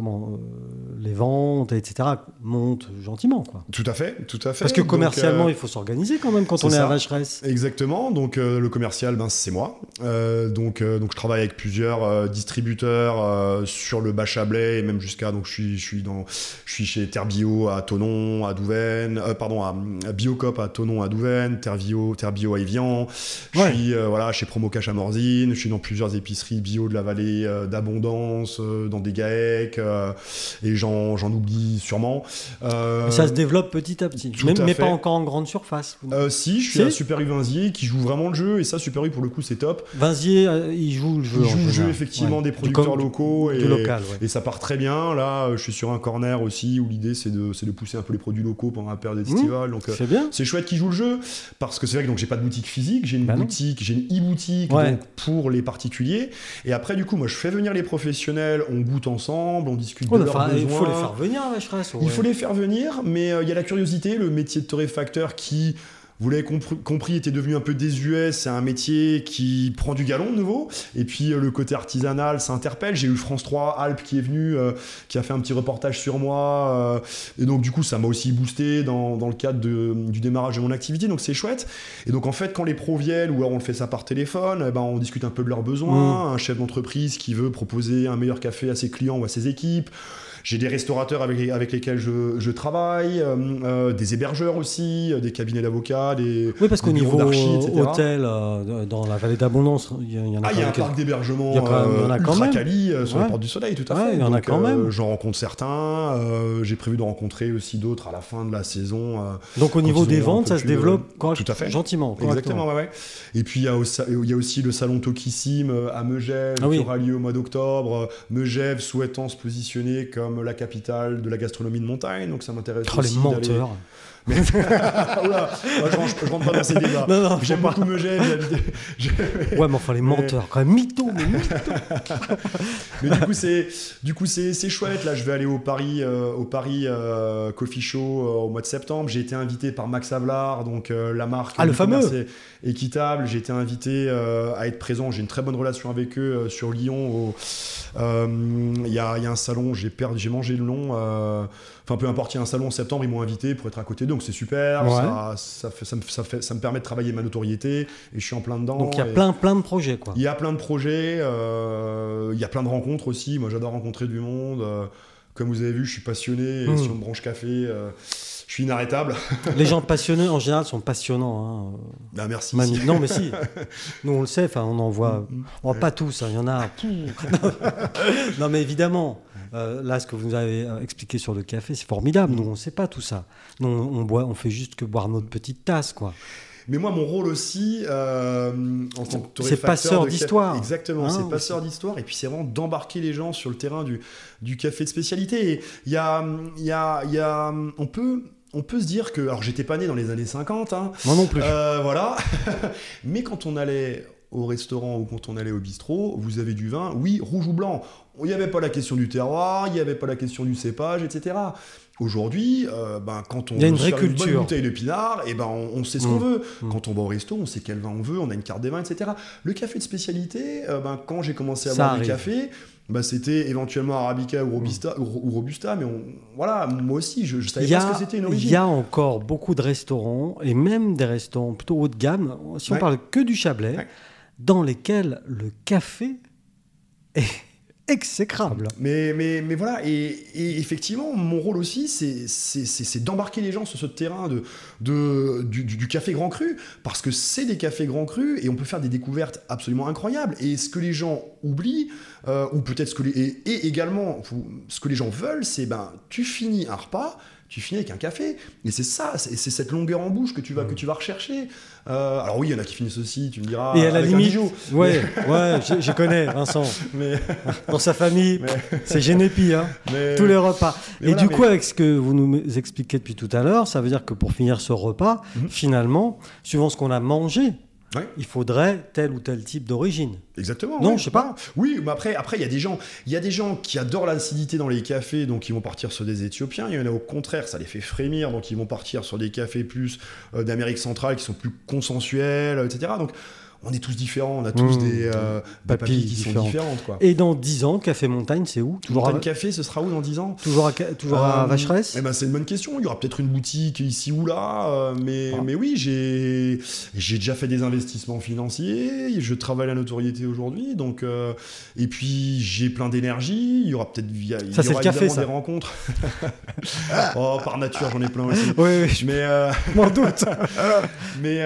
comment, euh, les ventes, etc., montent gentiment. Quoi. Tout à fait, tout à fait. Parce que commercialement, euh, il faut s'organiser quand même quand on est à Vacheresse. Exactement, donc euh, le commercial, ben, c'est moi. donc, donc je travaille avec plusieurs distributeurs sur le bas Chablais et même jusqu'à, donc je suis, je suis, dans, je suis chez Terbio à Tonon, à Douvaine, pardon, à, Biocop à Tonon, à Douvaine, Terbio, Terbio à Evian. Je suis voilà, chez Promocash à Morzine, je suis dans plusieurs épiceries bio de la vallée d'Abondance, dans des GAEC, euh, et j'en oublie sûrement. Euh, ça se développe petit à petit, mais, pas encore en grande surface. Euh, si, je suis à Super U Vinzier qui joue vraiment le jeu, et ça, Super U pour le coup, c'est top. Vinzier, il joue le jeu. Il joue le jeu, effectivement, des producteurs locaux. et, local, et ça part très bien. Là, je suis sur un corner aussi où l'idée, c'est de, de pousser un peu les produits locaux pendant la période mmh. estivale. donc, c'est bien. C'est chouette qu'il joue le jeu, parce que c'est vrai que donc j'ai pas de boutique physique, j'ai une bah boutique, j'ai une e-boutique pour les particuliers. Et après, du coup, moi, je fais venir les professionnels, on goûte ensemble, on discute de leurs besoins. Il faut les faire venir, Vacheresse. Il faut les faire venir, mais euh, il y a la curiosité, le métier de torréfacteur qui vous l'avez compris, était devenu un peu désuet. C'est un métier qui prend du galon de nouveau. Et puis euh, le côté artisanal, ça interpelle. J'ai eu France 3 Alpes qui est venu, euh, qui a fait un petit reportage sur moi. et donc du coup, ça m'a aussi boosté dans, dans le cadre de, du démarrage de mon activité. Donc c'est chouette. Et donc en fait, quand les pros viennent, ou alors on le fait ça par téléphone, eh ben, on discute un peu de leurs besoins. Mmh. Un chef d'entreprise qui veut proposer un meilleur café à ses clients ou à ses équipes J'ai des restaurateurs avec, avec lesquels je, je travaille, euh, euh, des hébergeurs aussi, euh, des cabinets d'avocats, des. Oui, parce qu'au niveau hôtel, euh, dans la vallée d'Abondance, il y, y en a Ah, quand il y a un parc d'hébergement quand quand ultra quali sur Ouais. les portes du soleil, tout à Ouais, fait. il y en a quand même. J'en rencontre certains. J'ai prévu de rencontrer aussi d'autres à la fin de la saison. Donc au niveau des ventes, ça se développe correct- Tout à fait. gentiment. Exactement, ouais, ouais. Et puis il y, a aussi, il y a aussi le salon Tokissime à Megève Ah oui. qui aura lieu au mois d'octobre. Megève souhaitant se positionner comme la capitale de la gastronomie de montagne, donc ça m'intéresse Oh, les aussi d'aller- menteurs. Oula, moi, je, rentre, je rentre pas dans ces débats. Non, non, J'aime beaucoup habité- j'ai- Ouais, mais enfin, les menteurs, quand même. Mytho, mais mytho. Mais du coup, c'est du coup c'est c'est chouette. Là, je vais aller au Paris euh, au Paris euh, Coffee Show euh, au mois de septembre. J'ai été invité par Max Avelard, donc la marque. Ah, le fameux. équitable. J'ai été invité à être présent. J'ai une très bonne relation avec eux sur Lyon. Il y, a, y a un salon. J'ai perdu, j'ai mangé le nom. Enfin, peu importe, il y a un salon en septembre, ils m'ont invité pour être à côté d'eux, donc c'est super. Ouais. Ça, ça, fait, ça, me, ça, fait- ça me permet de travailler ma notoriété et je suis en plein dedans. Donc il y a plein, plein de projets, quoi. il y a plein de projets, euh, il y a plein de rencontres aussi. Moi, j'adore rencontrer du monde. euh, comme vous avez vu, je suis passionné. Et Mm. si on me branche café, euh, je suis inarrêtable. Les gens passionnés, en général, sont passionnants. hein. Ah, merci. Manu- Non, mais si. Nous, on le sait. Enfin, on en voit. Mm. Bon, pas tous. hein, Il y en a. non, mais évidemment. Euh, là, ce que vous nous avez euh, expliqué sur le café, c'est formidable. Nous, on ne sait pas tout ça. Nous, on, boit, on fait juste que boire notre petite tasse, quoi. Mais moi, mon rôle aussi, euh, en tant que C'est passeur d'histoire. Exactement, Hein, c'est passeur d'histoire. Et puis, c'est vraiment d'embarquer les gens sur le terrain du, du café de spécialité. Et il y a, y a, y a, on peut, on peut se dire que, alors, j'étais pas né dans les années 50, hein, Moi non plus. Euh, voilà. Mais quand on allait au restaurant ou quand on allait au bistrot, vous avez du vin, oui, rouge ou blanc. Il n'y avait pas la question du terroir, il n'y avait pas la question du cépage, etc. Aujourd'hui, euh, ben, quand on Il y a une vraie une bonne bouteille de pinard, et ben, on, on sait ce qu'on Mm. veut. Mm. Quand on va au resto, on sait quel vin on veut, on a une carte des vins, etc. Le café de spécialité, euh, ben, quand j'ai commencé à Ça boire du arrive. café, ben, c'était éventuellement Arabica ou Robusta, ou, ou Robusta mais on, voilà, moi aussi, je ne savais Il pas ce que c'était une il origine. y a encore beaucoup de restaurants, et même des restaurants plutôt haut de gamme, si on parle que du Chablais, Ouais. Dans lesquels le café est exécrable. Mais, mais, mais voilà, et, et effectivement, mon rôle aussi, c'est- d'embarquer les gens sur ce terrain de, de, du, café grand cru, parce que c'est des cafés grand cru, et on peut faire des découvertes absolument incroyables. Et ce que les gens oublient, euh, ou peut-être ce que les, et, et également, ce que les gens veulent, c'est ben, tu finis un repas, tu finis avec un café, et c'est ça, c'est c'est cette longueur en bouche que tu vas, que tu vas rechercher. Euh, alors oui, il y en a qui finissent aussi, tu me diras, et à la limite, ouais, ouais, je, je connais Vincent. Mais, Dans sa famille, mais, c'est génépi, hein, mais- tous les repas. Et voilà, du coup, avec ce que vous nous expliquez depuis tout à l'heure, ça veut dire que pour finir ce repas, Mhm. finalement, suivant ce qu'on a mangé, Ouais. il faudrait tel ou tel type d'origine. Exactement. Non, ouais, je sais pas. Oui, mais après, après, il y a des gens, il y a des gens qui adorent l'acidité dans les cafés, donc ils vont partir sur des Éthiopiens. Il y en a au contraire, ça les fait frémir, donc ils vont partir sur des cafés plus euh, d'Amérique centrale qui sont plus consensuels, etc. Donc on est tous différents, on a tous Mmh. des, euh, Papilles qui sont différentes. différentes, quoi. Et dans 10 ans, Café Montagne, c'est où? Toujours, à, Café, ce sera où dans 10 ans? Toujours, à, toujours à Euh, Vacheresse? eh ben, C'est une bonne question. Il y aura peut-être une boutique ici ou là. euh, mais, Ah. mais oui, j'ai j'ai déjà fait des investissements financiers. Je travaille la notoriété aujourd'hui. Donc, euh, et puis, j'ai plein d'énergie. Il y aura peut-être il y a- il Ça, y c'est aura le café, ça. des rencontres. oh, par nature, j'en ai plein aussi. Oui, oui, Mais, je m'en doute. mais,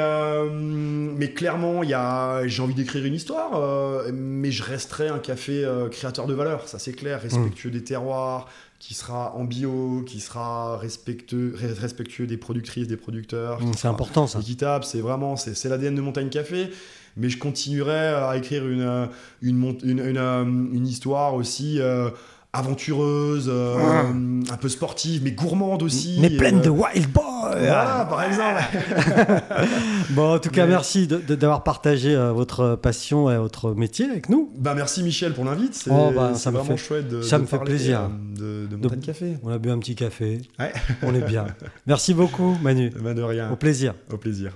mais clairement, il y a, j'ai envie d'écrire une histoire, euh, mais je resterai un café euh, créateur de valeur, ça c'est clair, respectueux des terroirs, qui sera en bio, qui sera respectueux, re- respectueux des productrices, des producteurs. Mmh, C'est important, ça. Équitable, c'est vraiment, c'est, c'est l'ADN de Montagne Café. Mais je continuerai à écrire une, une, mont- une, une, euh, une histoire aussi aventureuse, euh, un peu sportive, mais gourmande aussi. Mais pleine euh, de wild boy Voilà, par exemple. Bon, en tout cas, Mais- merci d'avoir partagé euh, votre passion et votre métier avec nous. Bah merci Michel pour l'invite, c'est Oh, bah, ça vraiment fait- chouette de, ça de me fait plaisir. de, Café. On a bu un petit café. Ouais. On est bien. Merci beaucoup, Manu. Bah, de rien, Au plaisir. au plaisir.